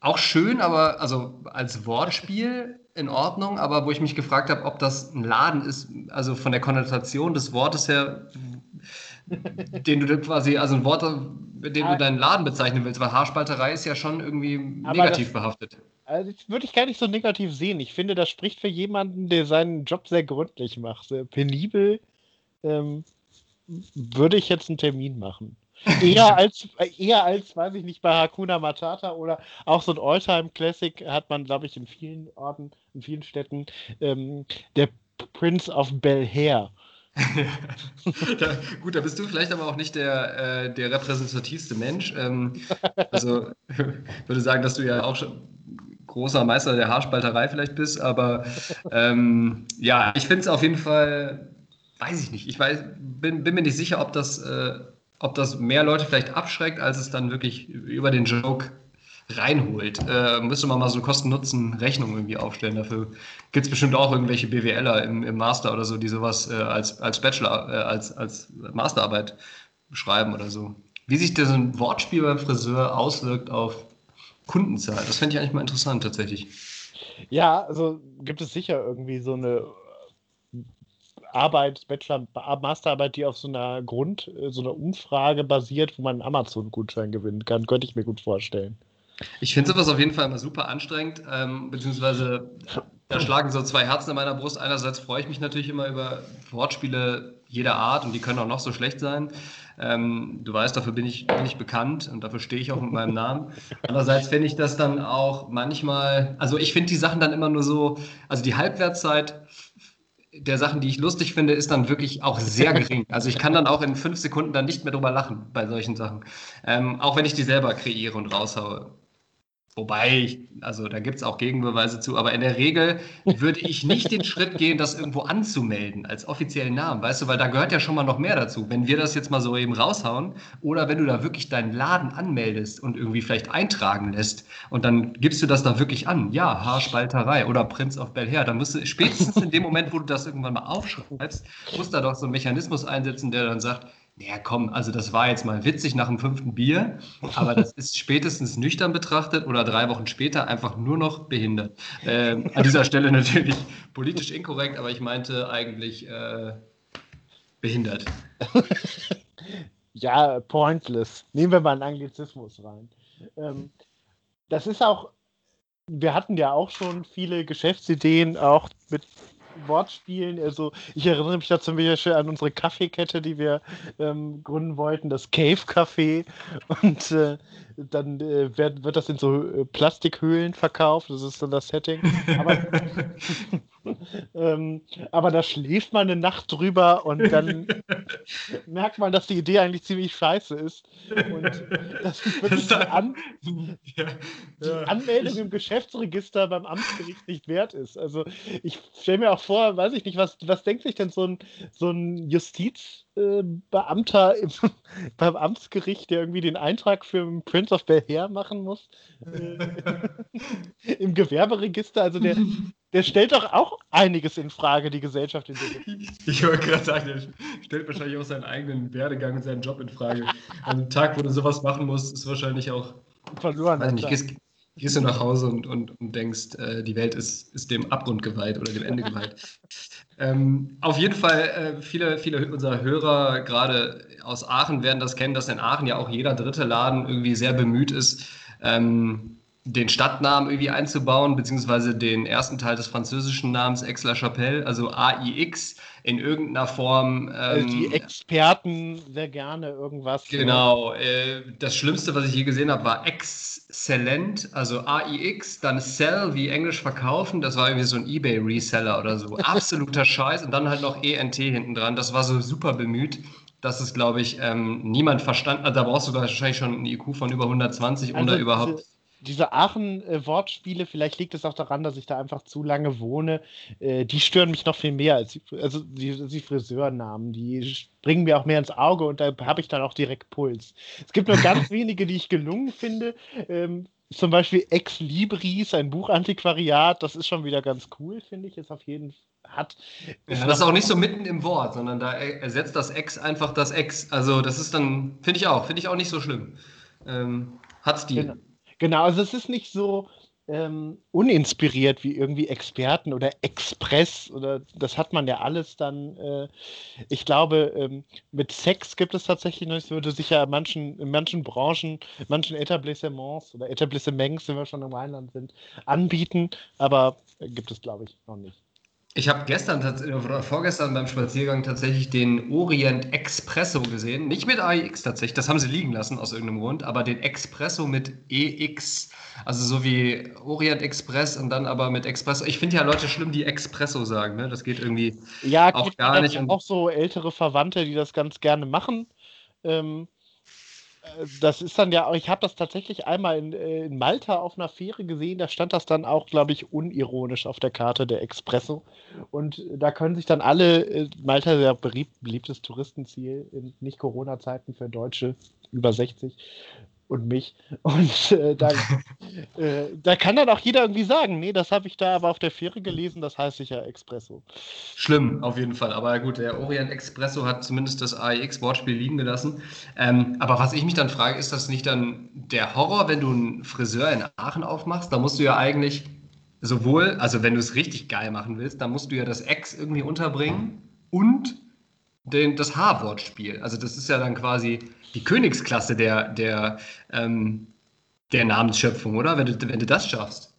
auch schön, aber also als Wortspiel in Ordnung, aber wo ich mich gefragt habe, ob das ein Laden ist, also von der Konnotation des Wortes her, den du quasi, also ein Wort, mit dem du deinen Laden bezeichnen willst, weil Haarspalterei ist ja schon irgendwie negativ das, behaftet. Also das würde ich gar nicht so negativ sehen. Ich finde, das spricht für jemanden, der seinen Job sehr gründlich macht. Sehr penibel ähm, würde ich jetzt einen Termin machen. Eher als, eher als, weiß ich nicht, bei Hakuna Matata oder auch so ein Alltime-Classic hat man, glaube ich, in vielen Orten, in vielen Städten, ähm, der Prince of Bel Air. da, gut, da bist du vielleicht aber auch nicht der, äh, der repräsentativste Mensch. Ähm, also würde sagen, dass du ja auch schon großer Meister der Haarspalterei vielleicht bist, aber ähm, ja, ich finde es auf jeden Fall, weiß ich nicht, ich weiß, bin, bin mir nicht sicher, ob das, äh, ob das mehr Leute vielleicht abschreckt, als es dann wirklich über den Joke reinholt. Äh, müsste man mal so Kosten-Nutzen-Rechnung irgendwie aufstellen. Dafür gibt es bestimmt auch irgendwelche BWLer im, im, Master oder so, die sowas äh, als, als Bachelor, äh, als, als Masterarbeit schreiben oder so. Wie sich das ein Wortspiel beim Friseur auswirkt auf Kundenzahl, das fände ich eigentlich mal interessant tatsächlich. Ja, also gibt es sicher irgendwie so eine Arbeit, Bachelor, Masterarbeit, die auf so einer Grund, so einer Umfrage basiert, wo man einen Amazon-Gutschein gewinnen kann, könnte ich mir gut vorstellen. Ich finde sowas auf jeden Fall immer super anstrengend, ähm, beziehungsweise da schlagen so zwei Herzen in meiner Brust. Einerseits freue ich mich natürlich immer über Wortspiele jeder Art und die können auch noch so schlecht sein. Ähm, du weißt, dafür bin ich, bin bekannt und dafür stehe ich auch mit meinem Namen. Andererseits finde ich das dann auch manchmal, also ich finde die Sachen dann immer nur so, also die Halbwertzeit der Sachen, die ich lustig finde, ist dann wirklich auch sehr gering. Also ich kann dann auch in fünf Sekunden dann nicht mehr drüber lachen bei solchen Sachen. Ähm, auch wenn ich die selber kreiere und raushaue. Wobei, also da gibt es auch Gegenbeweise zu, aber in der Regel würde ich nicht den Schritt gehen, das irgendwo anzumelden als offiziellen Namen, weißt du, weil da gehört ja schon mal noch mehr dazu. Wenn wir das jetzt mal so eben raushauen oder wenn du da wirklich deinen Laden anmeldest und irgendwie vielleicht eintragen lässt und dann gibst du das da wirklich an, ja, Haarspalterei oder Prince of Bel Air, dann musst du spätestens in dem Moment, wo du das irgendwann mal aufschreibst, muss da doch so ein Mechanismus einsetzen, der dann sagt, naja, komm, also das war jetzt mal witzig nach dem fünften Bier, aber das ist spätestens nüchtern betrachtet oder drei Wochen später einfach nur noch behindert. Ähm, an dieser Stelle natürlich politisch inkorrekt, aber ich meinte eigentlich äh, behindert. ja, pointless. Nehmen wir mal einen Anglizismus rein. Ähm, das ist auch, wir hatten ja auch schon viele Geschäftsideen, auch mit Wortspielen. Also ich erinnere mich da zum Beispiel an unsere Kaffeekette, die wir ähm, gründen wollten, das Cave Café. Und äh, dann äh, wird, wird das in so äh, Plastikhöhlen verkauft. Das ist dann das Setting. Aber, ähm, aber da schläft man eine Nacht drüber und dann merkt man, dass die Idee eigentlich ziemlich scheiße ist. Und das ist wirklich die, An ja, die ja, Anmeldung im Geschäftsregister beim Amtsgericht nicht wert ist. Also ich stelle mir auch vor, weiß ich nicht, was, was denkt sich denn so ein, so ein Justizbeamter äh, beim Amtsgericht, der irgendwie den Eintrag für Prince of Bel Air machen muss? Äh, Im Gewerberegister, also der, der stellt doch auch einiges in Frage, die Gesellschaft. In ich wollte gerade sagen, der stellt wahrscheinlich auch seinen eigenen Werdegang und seinen Job in Frage. An dem Tag, wo du sowas machen musst, ist wahrscheinlich auch verloren. Weiß nicht, gehst, gehst, du nach Hause und, und, und denkst, äh, die Welt ist, ist dem Abgrund geweiht oder dem Ende geweiht. Ähm, auf jeden Fall, äh, viele, viele unserer Hörer, gerade aus Aachen, werden das kennen, dass in Aachen ja auch jeder dritte Laden irgendwie sehr bemüht ist, ähm, den Stadtnamen irgendwie einzubauen, beziehungsweise den ersten Teil des französischen Namens Aix-la-Chapelle, also AIX in irgendeiner Form. Ähm, die Experten sehr gerne irgendwas. Genau. Äh, das Schlimmste, was ich je gesehen habe, war Excellent, also AIX, dann Sell wie Englisch verkaufen. Das war irgendwie so ein eBay-Reseller oder so. Absoluter Scheiß. Und dann halt noch ENT hinten dran. Das war so super bemüht. Das ist, glaube ich, ähm, niemand verstanden. Also da brauchst du wahrscheinlich schon einen IQ von über 120, um also da überhaupt diese Aachen-Wortspiele, vielleicht liegt es auch daran, dass ich da einfach zu lange wohne, äh, die stören mich noch viel mehr als die, also die, die Friseurnamen. Die bringen mir auch mehr ins Auge und da habe ich dann auch direkt Puls. Es gibt nur ganz wenige, die ich gelungen finde. Ähm, zum Beispiel Ex Libris, ein Buchantiquariat, das ist schon wieder ganz cool, finde ich. Ist auf jeden hat. Ja, das ist auch nicht so mitten im Wort, sondern da ersetzt das Ex einfach das Ex. Also das ist dann, finde ich auch, finde ich auch nicht so schlimm. Ähm, hat Stil. Genau. Genau, also es ist nicht so ähm, uninspiriert wie irgendwie Experten oder Express oder das hat man ja alles dann. Äh, ich glaube, ähm, mit Sex gibt es tatsächlich noch, es würde sich ja in manchen, in manchen Branchen, manchen Etablissements oder Etablissements, wenn wir schon im Rheinland sind, anbieten, aber äh, gibt es, glaube ich, noch nicht. Ich habe gestern oder vorgestern beim Spaziergang tatsächlich den Orient Expresso gesehen. Nicht mit AEX tatsächlich, das haben sie liegen lassen aus irgendeinem Grund, aber den Expresso mit EX. Also so wie Orient Express und dann aber mit Expresso. Ich finde ja Leute schlimm, die Expresso sagen. Ne? Das geht irgendwie ja, auch gar nicht. Ja, auch so ältere Verwandte, die das ganz gerne machen. Ähm, das ist dann ja, ich habe das tatsächlich einmal in, äh, in, Malta auf einer Fähre gesehen, da stand das dann auch, glaube ich, unironisch auf der Karte der Expresso. Und da können sich dann alle, äh, Malta sehr beliebtes Touristenziel in Nicht-Corona-Zeiten für Deutsche über 60, und mich. Und äh, da, äh, da kann dann auch jeder irgendwie sagen, nee, das habe ich da aber auf der Fähre gelesen, das heißt sicher Expresso. Schlimm, auf jeden Fall. Aber gut, der Orient Expresso hat zumindest das AEX-Wortspiel liegen gelassen. Ähm, aber was ich mich dann frage, ist das nicht dann der Horror, wenn du einen Friseur in Aachen aufmachst? Da musst du ja eigentlich sowohl, also wenn du es richtig geil machen willst, dann musst du ja das Ex irgendwie unterbringen und den, das H-Wortspiel. Also das ist ja dann quasi die Königsklasse der, der, ähm, der Namensschöpfung, oder? Wenn du, wenn du das schaffst.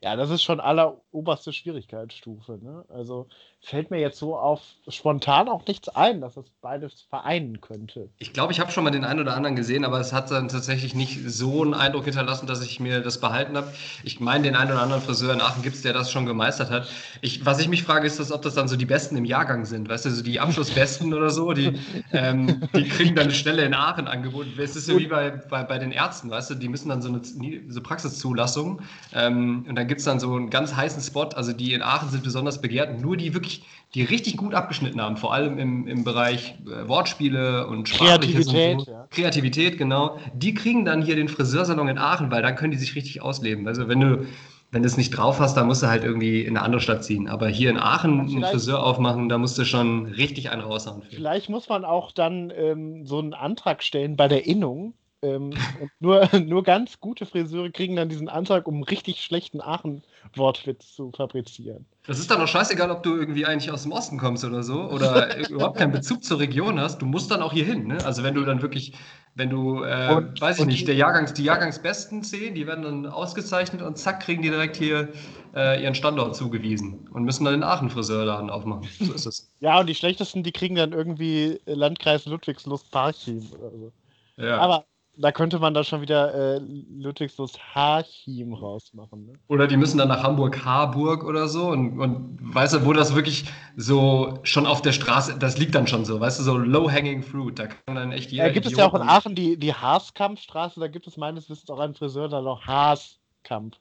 Ja, das ist schon alleroberste Schwierigkeitsstufe. Ne? Also fällt mir jetzt so auf spontan auch nichts ein, dass das beides vereinen könnte. Ich glaube, ich habe schon mal den einen oder anderen gesehen, aber es hat dann tatsächlich nicht so einen Eindruck hinterlassen, dass ich mir das behalten habe. Ich meine, den einen oder anderen Friseur in Aachen gibt es, der das schon gemeistert hat. Ich, was ich mich frage, ist, dass, ob das dann so die Besten im Jahrgang sind. Weißt du, so die Abschlussbesten oder so, die, ähm, die kriegen dann eine Stelle in Aachen angeboten. Es ist so wie bei, bei, bei den Ärzten, weißt du, die müssen dann so eine so Praxiszulassung ähm, und dann gibt es dann so einen ganz heißen Spot. Also die in Aachen sind besonders begehrt. Nur die wirklich wirklich, die richtig gut abgeschnitten haben, vor allem im, im Bereich äh, Wortspiele und Kreativität. Und so. ja. Kreativität, genau. Die kriegen dann hier den Friseursalon in Aachen, weil dann können die sich richtig ausleben. Also wenn du wenn du es nicht drauf hast, dann musst du halt irgendwie in eine andere Stadt ziehen. Aber hier in Aachen einen Friseur aufmachen, da musst du schon richtig einen raushauen. Vielleicht muss man auch dann ähm, so einen Antrag stellen bei der Innung, ähm, nur, nur ganz gute Friseure kriegen dann diesen Antrag, um einen richtig schlechten Aachen-Wortwitz zu fabrizieren. Das ist dann auch scheißegal, ob du irgendwie eigentlich aus dem Osten kommst oder so oder überhaupt keinen Bezug zur Region hast. Du musst dann auch hier hin. Ne? Also wenn du dann wirklich, wenn du, äh, und, weiß ich nicht, der Jahrgangs, die Jahrgangsbesten zehn, die werden dann ausgezeichnet und zack, kriegen die direkt hier äh, ihren Standort zugewiesen und müssen dann den Aachen-Friseurladen aufmachen. So ist es. ja, und die schlechtesten, die kriegen dann irgendwie Landkreis Ludwigslust-Parchim oder so. Ja. Aber da könnte man da schon wieder äh, Ludwigslust Harchim rausmachen. Ne? Oder die müssen dann nach Hamburg-Harburg oder so und, und weißt du, wo das wirklich so schon auf der Straße, das liegt dann schon so, weißt du, so low-hanging fruit, da kann dann echt jeder. Da gibt Idiot es ja auch in Aachen die, die Haaskampfstraße, da gibt es meines Wissens auch einen Friseur, der noch Haaskampf.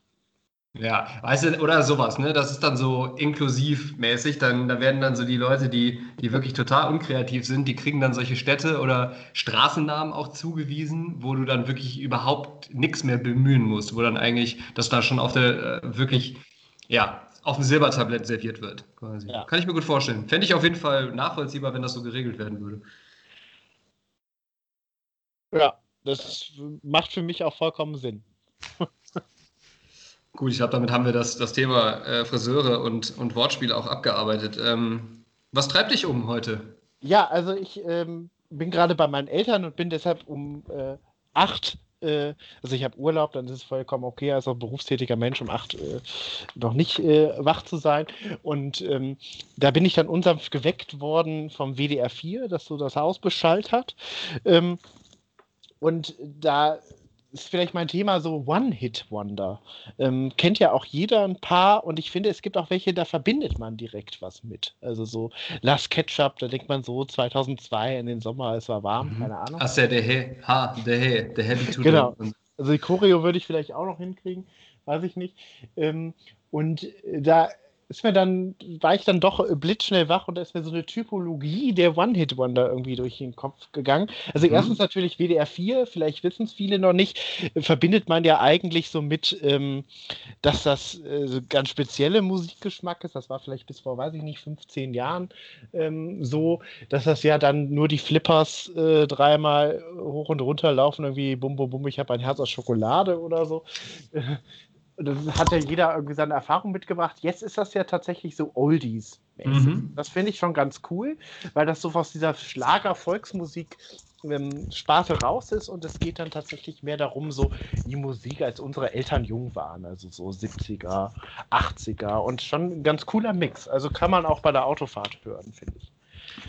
Ja, weißt du, oder sowas, ne? Das ist dann so inklusivmäßig. Dann, da werden dann so die Leute, die, die wirklich total unkreativ sind, die kriegen dann solche Städte oder Straßennamen auch zugewiesen, wo du dann wirklich überhaupt nichts mehr bemühen musst, wo dann eigentlich das da schon auf der äh, wirklich, ja, auf dem Silbertablett serviert wird, quasi. Ja. Kann ich mir gut vorstellen. Fände ich auf jeden Fall nachvollziehbar, wenn das so geregelt werden würde. Ja, das macht für mich auch vollkommen Sinn. Gut, ich glaube, damit haben wir das, das Thema äh, Friseure und, und Wortspiele auch abgearbeitet. Ähm, was treibt dich um heute? Ja, also ich ähm, bin gerade bei meinen Eltern und bin deshalb um äh, acht, äh, also ich habe Urlaub, dann ist es vollkommen okay, als auch berufstätiger Mensch um acht äh, noch nicht äh, wach zu sein. Und ähm, da bin ich dann unsanft geweckt worden vom WDR 4, das so das Haus beschallt hat. Ähm, und da ist vielleicht mein Thema so One-Hit-Wonder. Ähm, kennt ja auch jeder ein paar und ich finde, es gibt auch welche, da verbindet man direkt was mit. Also so Last Ketchup, da denkt man so 2002 in den Sommer, es war warm, mhm. keine Ahnung. Ach ja, der He, ha, der He, der Heavy to Genau. Also die Choreo würde ich vielleicht auch noch hinkriegen, weiß ich nicht. Ähm, und da ist mir dann, war ich dann doch blitzschnell wach und da ist mir so eine Typologie der One-Hit-Wonder irgendwie durch den Kopf gegangen. Also mhm. erstens natürlich WDR 4, vielleicht wissen es viele noch nicht, verbindet man ja eigentlich so mit, ähm, dass das äh, ganz spezielle Musikgeschmack ist. Das war vielleicht bis vor, weiß ich nicht, 15 Jahren ähm, so, dass das ja dann nur die Flippers äh, dreimal hoch und runter laufen, irgendwie bum bum bum, ich habe ein Herz aus Schokolade oder so das hat ja jeder irgendwie seine Erfahrung mitgebracht. Jetzt ist das ja tatsächlich so Oldies. Mhm. Das finde ich schon ganz cool, weil das so aus dieser Schlager-Volksmusik ähm, Sparte raus ist und es geht dann tatsächlich mehr darum, so die Musik, als unsere Eltern jung waren, also so 70er, 80er und schon ein ganz cooler Mix. Also kann man auch bei der Autofahrt hören, finde ich.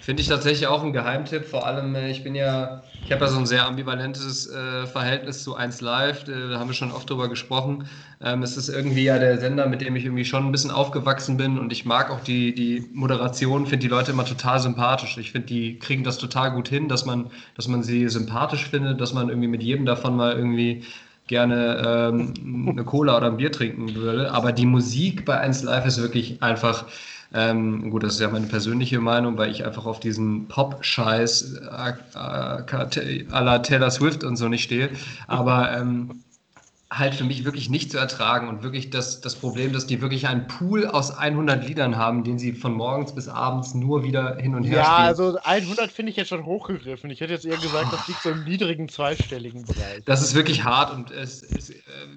Finde ich tatsächlich auch ein Geheimtipp. Vor allem, äh, ich bin ja, ich habe ja so ein sehr ambivalentes äh, Verhältnis zu 1 Live. Äh, da haben wir schon oft drüber gesprochen. Ähm, es ist irgendwie ja der Sender, mit dem ich irgendwie schon ein bisschen aufgewachsen bin und ich mag auch die, die Moderation, finde die Leute immer total sympathisch. Ich finde, die kriegen das total gut hin, dass man, dass man sie sympathisch findet, dass man irgendwie mit jedem davon mal irgendwie gerne ähm, eine Cola oder ein Bier trinken würde. Aber die Musik bei 1 Live ist wirklich einfach ähm, gut, das ist ja meine persönliche Meinung, weil ich einfach auf diesen Pop-Scheiß äh, äh, à la Taylor Swift und so nicht stehe. Aber ähm, halt für mich wirklich nicht zu ertragen und wirklich das, das Problem, dass die wirklich einen Pool aus 100 Liedern haben, den sie von morgens bis abends nur wieder hin und her ja, spielen. Ja, also 100 finde ich jetzt schon hochgegriffen. Ich hätte jetzt eher gesagt, das liegt so im niedrigen zweistelligen Bereich. Das ist wirklich hart und es, es äh,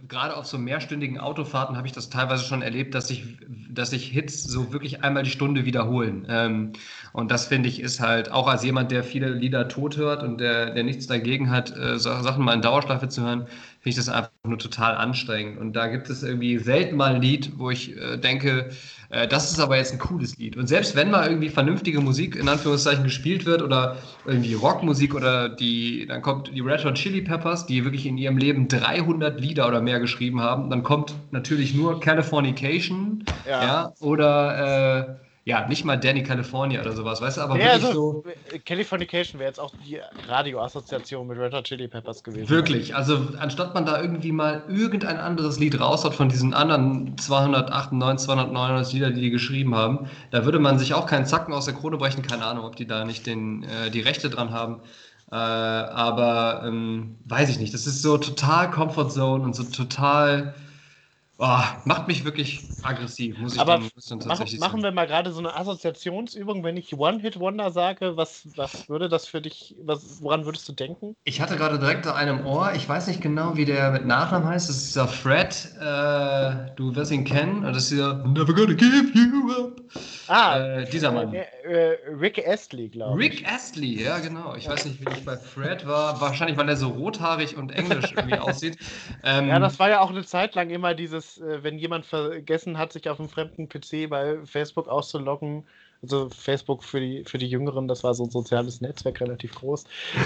gerade auf so mehrstündigen Autofahrten habe ich das teilweise schon erlebt, dass sich dass sich Hits so wirklich einmal die Stunde wiederholen. Ähm, und das finde ich ist halt auch als jemand, der viele Lieder tot hört und der, der nichts dagegen hat, äh, Sachen mal in Dauerschleife zu hören, finde ich das einfach nur total anstrengend. Und da gibt es irgendwie selten mal ein Lied, wo ich äh, denke, äh, das ist aber jetzt ein cooles Lied. Und selbst wenn mal irgendwie vernünftige Musik in Anführungszeichen gespielt wird oder irgendwie Rockmusik oder die, dann kommt die Red Hot Chili Peppers, die wirklich in ihrem Leben 300 Lieder oder mehr geschrieben haben, dann kommt natürlich nur Californication ja. ja oder äh, ja, nicht mal Danny California oder sowas, weißt du, aber ja, wirklich also, so. Californication wäre jetzt auch die Radioassoziation mit Red Hot Chili Peppers gewesen. Wirklich, also anstatt man da irgendwie mal irgendein anderes Lied raus hat von diesen anderen 298, 299 Lieder, die die geschrieben haben, da würde man sich auch keinen Zacken aus der Krone brechen, keine Ahnung, ob die da nicht den, äh, die Rechte dran haben. Äh, aber ähm, weiß ich nicht, das ist so total Comfort Zone und so total Oh, macht mich wirklich aggressiv, muss ich Aber dann, muss dann tatsächlich mach, machen wir mal gerade so eine Assoziationsübung. Wenn ich One-Hit-Wonder sage, was, was würde das für dich, was, woran würdest du denken? Ich hatte gerade direkt an einem Ohr, ich weiß nicht genau, wie der mit Nachnamen heißt. Das ist dieser Fred, äh, du wirst ihn kennen. Das ist dieser Never gonna give you up. Ah, äh, dieser Mann. Äh, äh Rick Astley, glaube ich. Rick Astley, ja, genau. Ich weiß nicht, wie ich bei Fred war. Wahrscheinlich, weil er so rothaarig und englisch irgendwie aussieht. Ähm, ja, das war ja auch eine Zeit lang immer dieses, äh, wenn jemand vergessen hat, sich auf einem fremden PC bei Facebook auszuloggen, also Facebook für die, für die Jüngeren, das war so ein soziales Netzwerk relativ groß,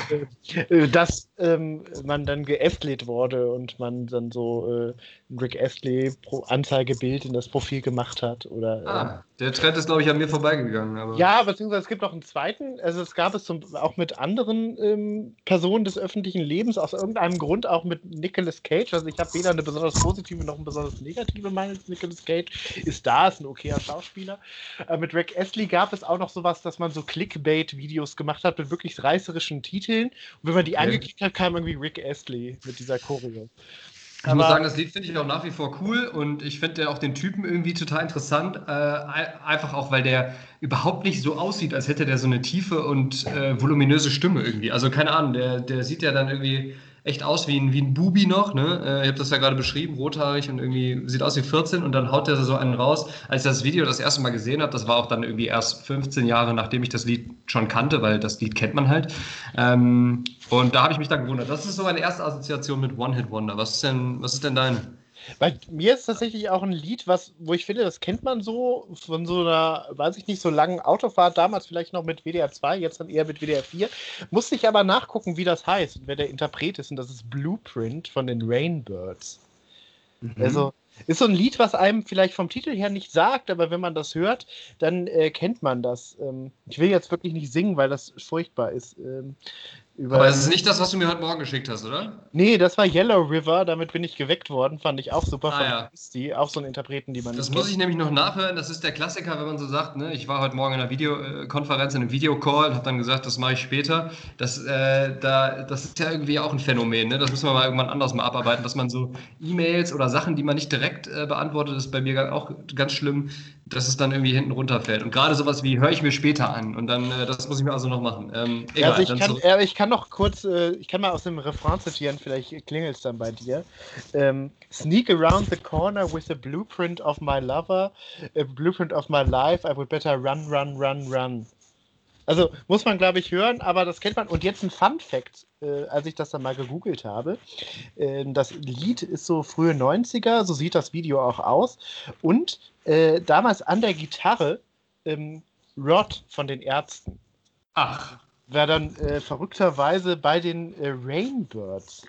äh, dass ähm, man dann geästlet wurde und man dann so äh, Rick Astley Anzeigebild in das Profil gemacht hat. Oder, ah, ähm, der Trend ist, glaube ich, an mir vorbeigegangen. Aber... Ja, beziehungsweise es gibt noch einen zweiten, also es gab es zum, auch mit anderen ähm, Personen des öffentlichen Lebens, aus irgendeinem Grund auch mit Nicolas Cage. Also ich habe weder eine besonders positive noch eine besonders negative Meinung zu Nicolas Cage. Ist da, ist ein okayer Schauspieler. Äh, mit Rick Astley gab es auch noch sowas, dass man so Clickbait-Videos gemacht hat mit wirklich reißerischen Titeln. Und wenn man die okay. angeklickt hat, kam irgendwie Rick Astley mit dieser Choreo. Ich muss sagen, das Lied finde ich auch nach wie vor cool und ich finde auch den Typen irgendwie total interessant. Äh, einfach auch, weil der überhaupt nicht so aussieht, als hätte der so eine tiefe und äh, voluminöse Stimme irgendwie. Also keine Ahnung, der, der sieht ja dann irgendwie echt aus wie ein, wie ein Bubi noch. Ne? Äh, ich habe das ja gerade beschrieben, rothaarig und irgendwie sieht aus wie 14 und dann haut der so einen raus. Als ich das Video das erste Mal gesehen habe, das war auch dann irgendwie erst 15 Jahre, nachdem ich das Lied schon kannte, weil das Lied kennt man halt. Ähm, und da habe ich mich dann gewundert. Das ist so meine erste Assoziation mit One Hit Wonder. Was ist denn, was ist denn deine? Bei mir ist tatsächlich auch ein Lied, was, wo ich finde, das kennt man so von so einer, weiß ich nicht, so langen Autofahrt, damals vielleicht noch mit WDR 2, jetzt dann eher mit WDR 4. Musste ich aber nachgucken, wie das heißt und wer der Interpret ist. Und das ist Blueprint von den Rainbirds. Mhm. Also, ist so ein Lied, was einem vielleicht vom Titel her nicht sagt, aber wenn man das hört, dann äh, kennt man das. Ähm, ich will jetzt wirklich nicht singen, weil das furchtbar ist. Ähm, Aber es ist nicht das, was du mir heute Morgen geschickt hast, oder? Nee, das war Yellow River, damit bin ich geweckt worden, fand ich auch super ah, von ja. die, auch so ein Interpreten, die man Das muss kennt. ich nämlich noch nachhören, das ist der Klassiker, wenn man so sagt, ne? ich war heute Morgen in einer Videokonferenz, in einem Videocall und habe dann gesagt, das mache ich später. Das, äh, da, das ist ja irgendwie auch ein Phänomen, ne? das müssen wir mal irgendwann anders mal abarbeiten, dass man so E-Mails oder Sachen, die man nicht direkt äh, beantwortet, ist bei mir auch ganz schlimm, dass es dann irgendwie hinten runterfällt. Und gerade sowas wie, höre ich mir später an und dann, äh, das muss ich mir also noch machen. Ähm, egal, also ich kann, äh, ich kann noch kurz, äh, ich kann mal aus dem Refrain zitieren, vielleicht klingelt es dann bei dir. Ähm, Sneak around the corner with a blueprint of my lover, a blueprint of my life, I would better run, run, run, run. Also muss man, glaube ich, hören, aber das kennt man. Und jetzt ein Fun Fact, äh, als ich das dann mal gegoogelt habe. Äh, das Lied ist so frühe 90er, so sieht das Video auch aus. Und äh, damals an der Gitarre ähm, Rod von den Ärzten. Ach war dann äh, verrückterweise bei den äh, Rainbirds.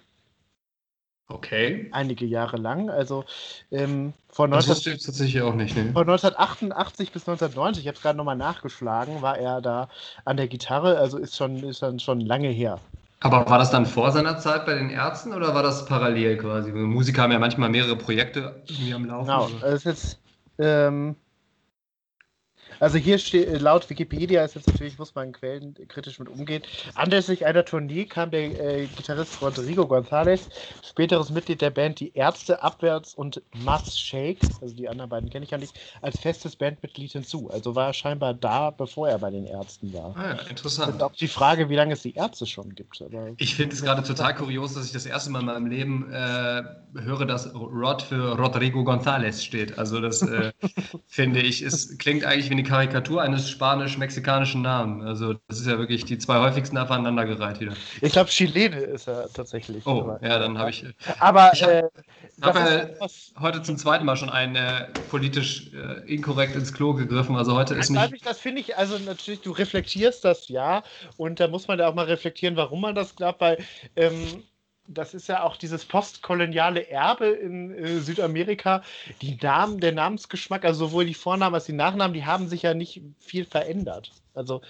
Okay. Einige Jahre lang. Also ähm, von, 19... tatsächlich auch nicht, ne? von 1988 bis 1990, ich habe es gerade nochmal nachgeschlagen, war er da an der Gitarre. Also ist schon, ist dann schon lange her. Aber war das dann vor seiner Zeit bei den Ärzten oder war das parallel quasi? Musiker haben ja manchmal mehrere Projekte irgendwie am Laufen. Genau, das ist jetzt. Ähm, also hier steht, äh, laut Wikipedia ist jetzt natürlich, muss man Quellen kritisch mit umgehen. Anlässlich einer Tournee kam der äh, Gitarrist Rodrigo González, späteres Mitglied der Band Die Ärzte, Abwärts und Mass Shake, also die anderen beiden kenne ich ja nicht, als festes Bandmitglied hinzu. Also war er scheinbar da, bevor er bei den Ärzten war. Ah ja, interessant. Und auch die Frage, wie lange es die Ärzte schon gibt. Ich finde es gerade total kurios, dass ich das erste Mal in meinem Leben äh, höre, dass Rod für Rodrigo González steht. Also das äh, finde ich, es klingt eigentlich wie eine Karikatur eines spanisch-mexikanischen Namen. Also das ist ja wirklich die zwei häufigsten aufeinandergereiht wieder. Ich glaube, Chilene ist er tatsächlich. Oh, aber, ja, dann habe ich. Aber ich habe äh, hab äh, heute zum zweiten Mal schon ein äh, politisch äh, inkorrekt ins Klo gegriffen. Also heute ist nicht. Ich, das finde ich, also natürlich, du reflektierst das ja und da muss man ja auch mal reflektieren, warum man das glaubt, weil ähm, das ist ja auch dieses postkoloniale Erbe in äh, Südamerika. Die Namen, der Namensgeschmack, also sowohl die Vornamen als die Nachnamen, die haben sich ja nicht viel verändert. Also,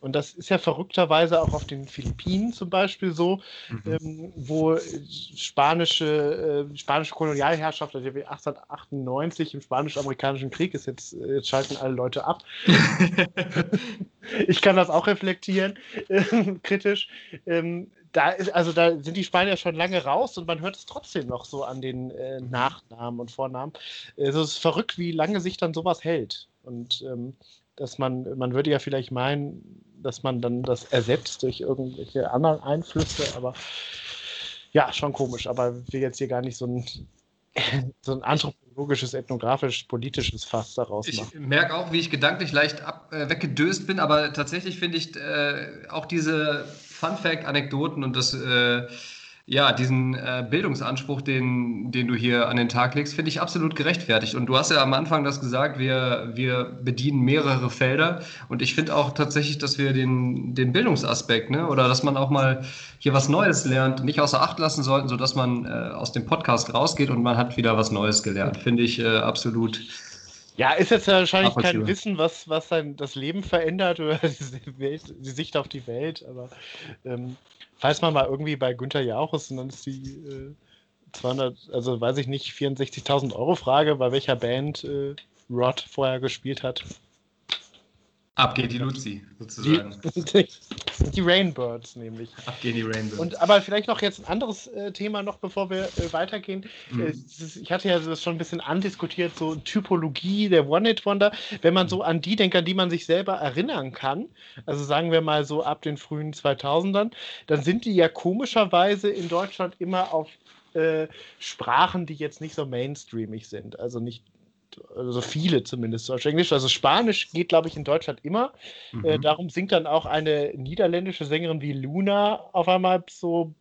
und das ist ja verrückterweise auch auf den Philippinen zum Beispiel so, mhm. ähm, wo spanische, äh, spanische Kolonialherrschaft, also 1898 im Spanisch-Amerikanischen Krieg ist jetzt, äh, jetzt schalten alle Leute ab. ich kann das auch reflektieren, äh, kritisch. Ähm, da ist, also da sind die Spanier schon lange raus und man hört es trotzdem noch so an den äh, Nachnamen und Vornamen. Es ist verrückt, wie lange sich dann sowas hält. Und ähm, dass man, man würde ja vielleicht meinen, dass man dann das ersetzt durch irgendwelche anderen Einflüsse, aber ja, schon komisch. Aber wir jetzt hier gar nicht so ein, so ein anthropologisches, ethnografisch, politisches Fass daraus machen. Ich merke auch, wie ich gedanklich leicht ab, äh, weggedöst bin, aber tatsächlich finde ich äh, auch diese Fun-Fact-Anekdoten und das, äh, ja, diesen äh, Bildungsanspruch, den, den du hier an den Tag legst, finde ich absolut gerechtfertigt. Und du hast ja am Anfang das gesagt, wir, wir bedienen mehrere Felder. Und ich finde auch tatsächlich, dass wir den, den Bildungsaspekt, ne, oder dass man auch mal hier was Neues lernt, nicht außer Acht lassen sollten, sodass man äh, aus dem Podcast rausgeht und man hat wieder was Neues gelernt. Finde ich äh, absolut ja, ist jetzt wahrscheinlich kein Wissen, was, was sein, das Leben verändert oder die, Welt, die Sicht auf die Welt, aber ähm, falls man mal irgendwie bei Günther Jauch und dann ist die äh, 200, also weiß ich nicht, 64.000 Euro Frage, bei welcher Band äh, Rod vorher gespielt hat. Ab geht die Luzi, sozusagen. Die, die, Rainbirds nämlich. Ab gehen die Rainbirds. Und, aber vielleicht noch jetzt ein anderes äh, Thema noch, bevor wir äh, weitergehen. Mhm. Äh, ist, ich hatte ja das schon ein bisschen andiskutiert, so Typologie der One-Hit-Wonder. Wenn man so an die denkt, an die man sich selber erinnern kann, also sagen wir mal so ab den frühen 2000ern, dann sind die ja komischerweise in Deutschland immer auf äh, Sprachen, die jetzt nicht so mainstreamig sind. Also nicht also viele zumindest Deutsch Englisch. Also Spanisch geht, glaube ich, in Deutschland immer. Äh, mhm. Äh, darum singt dann auch eine niederländische Sängerin wie Luna auf einmal so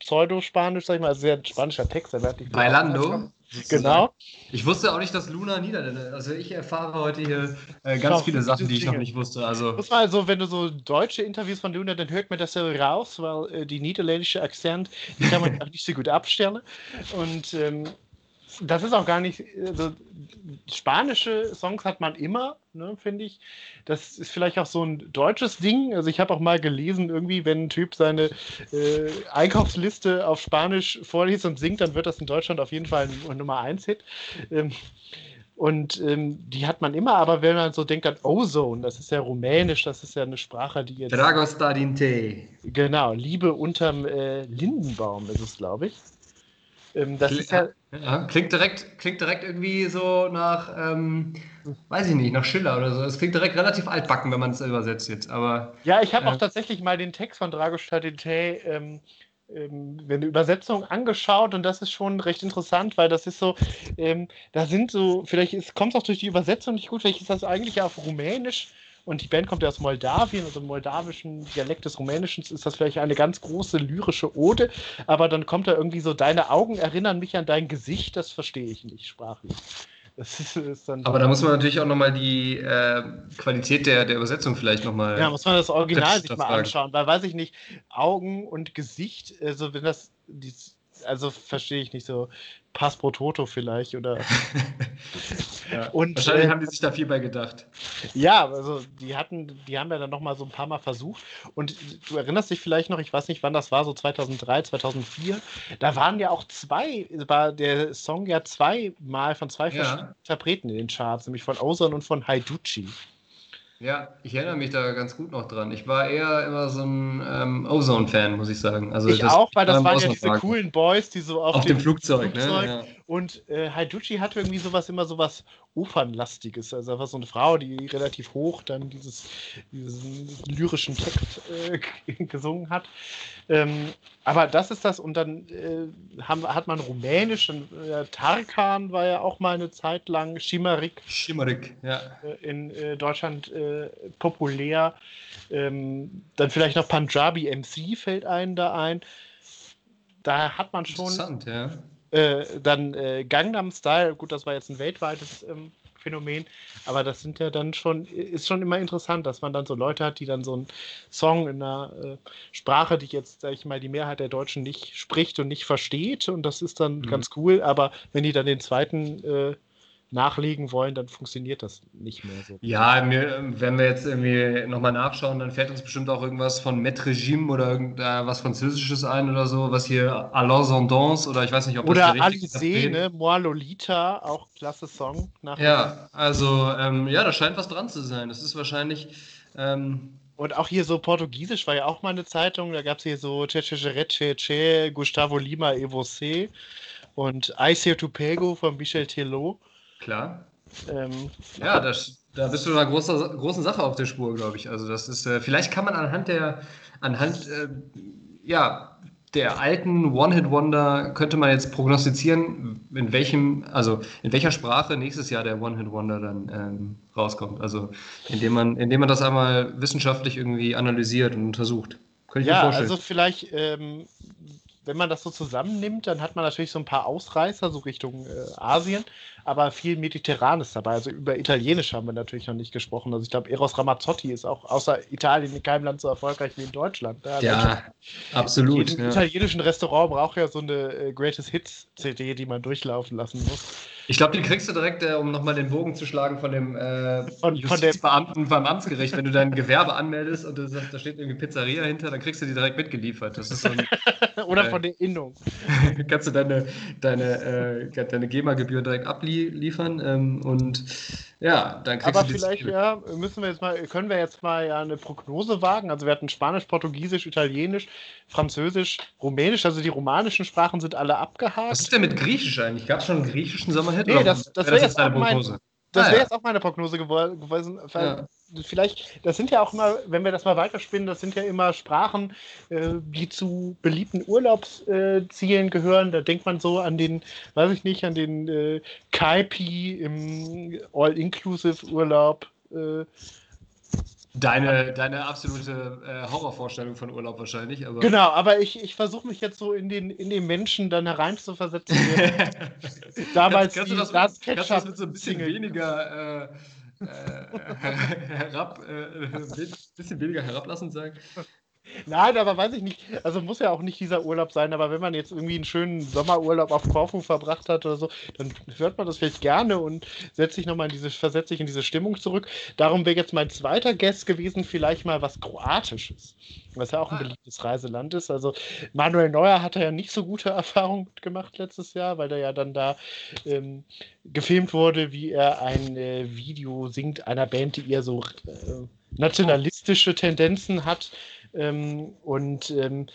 Pseudo-Spanisch, sag ich mal, also sehr spanischer Text. Bailando. Genau. Ich wusste auch nicht, dass Luna Niederländer Also ich erfahre heute hier äh, ganz viele Sachen, die ich noch nicht wusste. Also das war also, wenn du so deutsche Interviews von Luna, dann hört man das ja raus, weil äh, die niederländische Akzent, die kann man auch nicht so gut abstellen. Und ähm, das ist auch gar nicht. Also, spanische Songs hat man immer, ne, finde ich. Das ist vielleicht auch so ein deutsches Ding. Also ich habe auch mal gelesen, irgendwie, wenn ein Typ seine äh, Einkaufsliste auf Spanisch vorliest und singt, dann wird das in Deutschland auf jeden Fall ein Nummer 1-Hit. Ähm, und ähm, die hat man immer, aber wenn man so denkt an Ozone, das ist ja rumänisch, das ist ja eine Sprache, die jetzt. Dragos Dadinte. Genau, Liebe unterm äh, Lindenbaum ist es, glaube ich. Ähm, das Kling, ist ja, ja, klingt, direkt, klingt direkt irgendwie so nach, ähm, weiß ich nicht, nach Schiller oder so. Es klingt direkt relativ altbacken, wenn man es übersetzt jetzt. Aber, ja, ich habe äh, auch tatsächlich mal den Text von Dragos Dadinte ähm, ähm, eine Übersetzung angeschaut und das ist schon recht interessant, weil das ist so, ähm, da sind so, vielleicht kommt es auch durch die Übersetzung nicht gut, vielleicht ist das eigentlich auf Rumänisch und die Band kommt ja aus Moldawien, also im moldawischen Dialekt des Rumänischen ist das vielleicht eine ganz große lyrische Ode, aber dann kommt da irgendwie so, deine Augen erinnern mich an dein Gesicht, das verstehe ich nicht sprachlich. Ist, ist Aber da muss man natürlich auch nochmal die äh, Qualität der, der Übersetzung vielleicht nochmal. Ja, muss man das Original sich mal anschauen, weil weiß ich nicht, Augen und Gesicht, also wenn das, also verstehe ich nicht so, Pass pro Toto vielleicht oder. ja, und, wahrscheinlich äh, haben die sich da viel bei gedacht. Ja, also die hatten, die haben ja dann nochmal so ein paar Mal versucht. Und du erinnerst dich vielleicht noch, ich weiß nicht, wann das war, so 2003, 2004. Da waren ja auch zwei, war der Song ja zweimal von zwei verschiedenen ja. Interpreten in den Charts, nämlich von Ozone und von Haiduchi. Ja, ich erinnere mich da ganz gut noch dran. Ich war eher immer so ein ähm, Ozone-Fan, muss ich sagen. Also ich auch, weil das waren ja diese coolen Boys, die so auf, auf dem, dem, Flugzeug, Flugzeug ne? Ja. Und äh, Haiduchi hatte irgendwie sowas, immer sowas Opernlastiges. Also einfach so eine Frau, die relativ hoch dann dieses, diesen lyrischen Text äh, gesungen hat. Ähm, aber das ist das. Und dann äh, haben, hat man Rumänisch. Dann, äh, Tarkan war ja auch mal eine Zeit lang Schimarik. Schimarik, ja. Äh, in äh, Deutschland äh, populär. Ähm, dann vielleicht noch Punjabi MC fällt einem da ein. Da hat man schon. Interessant, ja äh, dann äh, Gangnam Style, gut, das war jetzt ein weltweites ähm, Phänomen, aber das sind ja dann schon, ist schon immer interessant, dass man dann so Leute hat, die dann so einen Song in einer äh, Sprache, die jetzt, sag ich mal, die Mehrheit der Deutschen nicht spricht und nicht versteht. Und das ist dann mhm. ganz cool, aber wenn die dann den zweiten äh, nachlegen wollen, dann funktioniert das nicht mehr so. Ja, wenn wir jetzt irgendwie nochmal nachschauen, dann fällt uns bestimmt auch irgendwas von Met Regime oder irgendwas Französisches ein oder so, was hier Alain Zondance oder ich weiß nicht, ob oder das Oder Alice, ne? Moi Lolita, auch klasse Song. ja, also ähm, ja, da scheint was dran zu sein. Das ist wahrscheinlich. Ähm, und auch hier so Portugiesisch war ja auch mal eine Zeitung, da gab es hier so Che Gustavo Lima Evocé und I See to Pego von Michel Telot. Klar. Ähm, ja, das, da bist du einer großer, großen Sache auf der Spur, glaube ich. Also das ist, äh, vielleicht kann man anhand der, anhand, äh, ja, der alten One-Hit-Wonder könnte man jetzt prognostizieren, in welchem, also in welcher Sprache nächstes Jahr der One-Hit-Wonder dann ähm, rauskommt. Also indem man, indem man das einmal wissenschaftlich irgendwie analysiert und untersucht. Könnte ich ja, mir vorstellen. also vielleicht ähm, wenn man das so zusammennimmt, dann hat man natürlich so ein paar Ausreißer, so Richtung äh, Asien, aber viel Mediterranes dabei. Also über Italienisch haben wir natürlich noch nicht gesprochen. Also ich glaube, Eros Ramazzotti ist auch außer Italien in keinem Land so erfolgreich wie in Deutschland. Ja, ja absolut. Im ja. italienischen Restaurant braucht ja so eine äh, Greatest Hits CD, die man durchlaufen lassen muss. Ich glaube, die kriegst du direkt, äh, um nochmal den Bogen zu schlagen von dem äh, von, Justizbeamten beim Amtsgericht. Wenn du dein Gewerbe anmeldest und du sagst, da steht irgendwie Pizzeria hinter, dann kriegst du die direkt mitgeliefert. So ein, Oder äh, von der Innung. kannst du deine, deine, äh, deine GEMA-Gebühr direkt abliefern ähm, und ja, dann kriegst Aber du vielleicht, ja, müssen wir jetzt mal, können wir jetzt mal ja eine Prognose wagen. Also wir hatten Spanisch, Portugiesisch, Italienisch, Französisch, Rumänisch, also die romanischen Sprachen sind alle abgehakt. Was ist denn mit Griechisch eigentlich? Gab es schon einen griechischen Sommerhit? Nee, das, das wäre wär jetzt, mein, das ah, ja. jetzt auch meine Prognose gewesen. Ja vielleicht, das sind ja auch immer, wenn wir das mal weiterspinnen, das sind ja immer Sprachen, äh, die zu beliebten Urlaubszielen äh, gehören. Da denkt man so an den, weiß ich nicht, an den äh, Kaipi im All-Inclusive-Urlaub. Äh, Deine, deine absolute äh, Horrorvorstellung von Urlaub wahrscheinlich. Aber genau, aber ich, ich versuche mich jetzt so in den, in den Menschen dann hereinzuversetzen. Damals kannst, kannst, du das, das kannst du das mit so ein bisschen weniger äh, äh, herab, äh, bisschen weniger herablassend sagen. Nein, aber weiß ich nicht. Also muss ja auch nicht dieser Urlaub sein, aber wenn man jetzt irgendwie einen schönen Sommerurlaub auf Korfu verbracht hat oder so, dann hört man das vielleicht gerne und setzt sich nochmal in diese, versetzt sich in diese Stimmung zurück. Darum wäre jetzt mein zweiter Guest gewesen, vielleicht mal was Kroatisches. Was ja auch ein ah. beliebtes Reiseland ist. Also Manuel Neuer hatte ja nicht so gute Erfahrungen gemacht letztes Jahr, weil er ja dann da ähm, gefilmt wurde, wie er ein äh, Video singt einer Band, die eher so äh, nationalistische Tendenzen hat. Ähm, und ähm,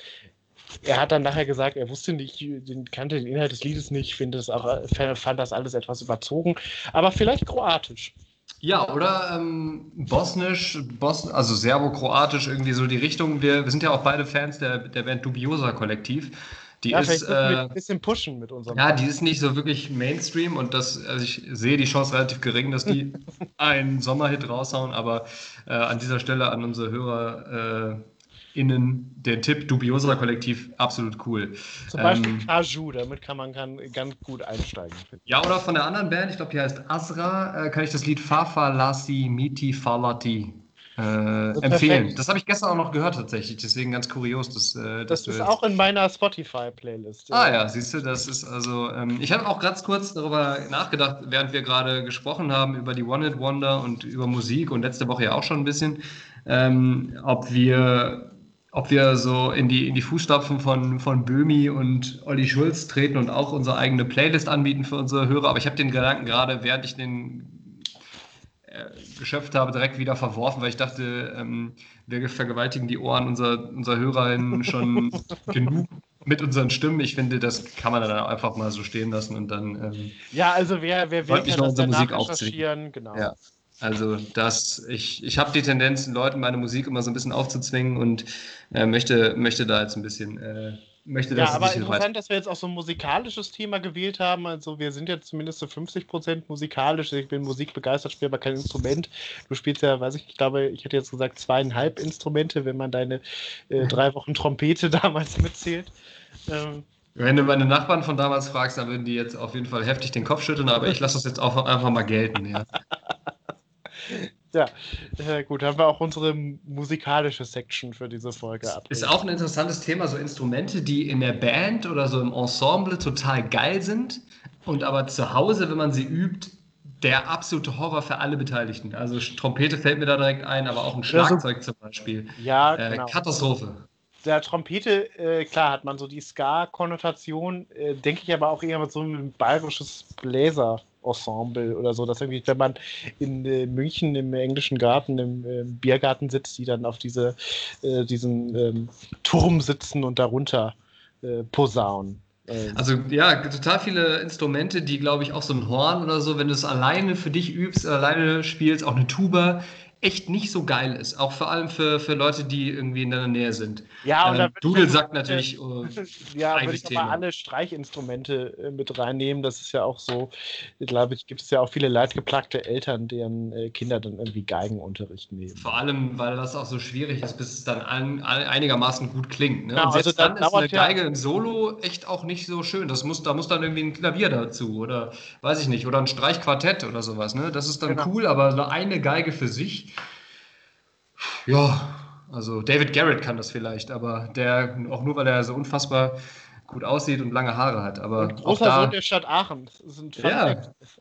er hat dann nachher gesagt, er wusste nicht, den, kannte den Inhalt des Liedes nicht, finde das auch, fand das alles etwas überzogen, aber vielleicht kroatisch. Ja, oder ähm, bosnisch, Bos also serbo-kroatisch, irgendwie so die Richtung. Wir, wir sind ja auch beide Fans der, der Band Dubiosa Kollektiv. Die ja, ist, äh, ein bisschen pushen mit unserem. Ja, die ist nicht so wirklich Mainstream und das, also ich sehe die Chance relativ gering, dass die einen Sommerhit raushauen, aber äh, an dieser Stelle an unsere Hörer äh, innen der Tipp Dubiosa Kollektiv absolut cool. Zum Beispiel ähm, Kaju, damit kann man kann, ganz gut einsteigen. Ja, oder von der anderen Band, ich glaube, die heißt Asra, äh, kann ich das Lied Fafa Lassi Miti Falati äh, empfehlen. Das habe ich gestern auch noch gehört tatsächlich, deswegen ganz kurios. Dass, äh, das ist auch in meiner Spotify-Playlist. Ah ja, siehst du, das ist also. Ähm, ich habe auch ganz kurz darüber nachgedacht, während wir gerade gesprochen haben über die One Hit Wonder und über Musik und letzte Woche ja auch schon ein bisschen, ähm, ob wir ob wir so in die, in die Fußstapfen von, von Böhmi und Olli Schulz treten und auch unsere eigene Playlist anbieten für unsere Hörer. Aber ich habe den Gedanken gerade, während ich den äh, geschöpft habe, direkt wieder verworfen, weil ich dachte, ähm, wir vergewaltigen die Ohren unserer, unserer Hörerinnen schon genug mit unseren Stimmen. Ich finde, das kann man dann einfach mal so stehen lassen und dann. Ähm, ja, also wer, wer will, kann unsere Musik aufzwingen. Genau. Ja. Also das, ich, ich habe die Tendenz, Leuten meine Musik immer so ein bisschen aufzuzwingen und äh, möchte, möchte da jetzt ein bisschen äh, möchte das. Ja, aber interessant, dass wir jetzt auch so ein musikalisches Thema gewählt haben. Also wir sind jetzt zumindest so 50% musikalisch. Ich bin musikbegeistert, spiele aber kein Instrument. Du spielst ja, weiß ich, ich glaube, ich hätte jetzt gesagt zweieinhalb Instrumente, wenn man deine äh, drei Wochen Trompete damals mitzählt. Ähm, wenn du meine Nachbarn von damals fragst, dann würden die jetzt auf jeden Fall heftig den Kopf schütteln, aber ich lasse das jetzt auch einfach mal gelten. Ja. Ja, äh, gut, haben wir auch unsere musikalische Section für diese Folge ab. Ist auch ein interessantes Thema, so Instrumente, die in der Band oder so im Ensemble total geil sind und aber zu Hause, wenn man sie übt, der absolute Horror für alle Beteiligten. Also Trompete fällt mir da direkt ein, aber auch ein Schlagzeug ja, so, zum Beispiel. Ja, äh, genau. Katastrophe. Der Trompete, äh, klar, hat man so die Ska-Konnotation, äh, denke ich aber auch eher mit so einem bayerisches Bläser. Ensemble oder so, dass irgendwie, wenn man in äh, München im englischen Garten, im äh, Biergarten sitzt, die dann auf diese, äh, diesen ähm, Turm sitzen und darunter äh, posaunen. Ähm. Also ja, total viele Instrumente, die glaube ich auch so ein Horn oder so, wenn du es alleine für dich übst, alleine spielst, auch eine Tuba, echt nicht so geil ist. Auch vor allem für, für Leute, die irgendwie in der Nähe sind. Ja, und äh, Doodle sagt natürlich. Äh, ja, würde ich mal alle Streichinstrumente äh, mit reinnehmen. Das ist ja auch so, glaube ich, gibt es ja auch viele leidgeplagte Eltern, deren äh, Kinder dann irgendwie Geigenunterricht nehmen. Vor allem, weil das auch so schwierig ist, bis es dann ein, ein, einigermaßen gut klingt. Ne? Genau, und selbst also dann, dann ist eine Geige ja im Solo echt auch nicht so schön. Das muss, da muss dann irgendwie ein Klavier dazu oder weiß ich nicht, oder ein Streichquartett oder sowas. Ne? Das ist dann genau. cool, aber eine Geige für sich ja, also David Garrett kann das vielleicht, aber der auch nur, weil er so unfassbar gut aussieht und lange Haare hat. Aber und großer da, Sohn der Stadt Aachen. Ein ja.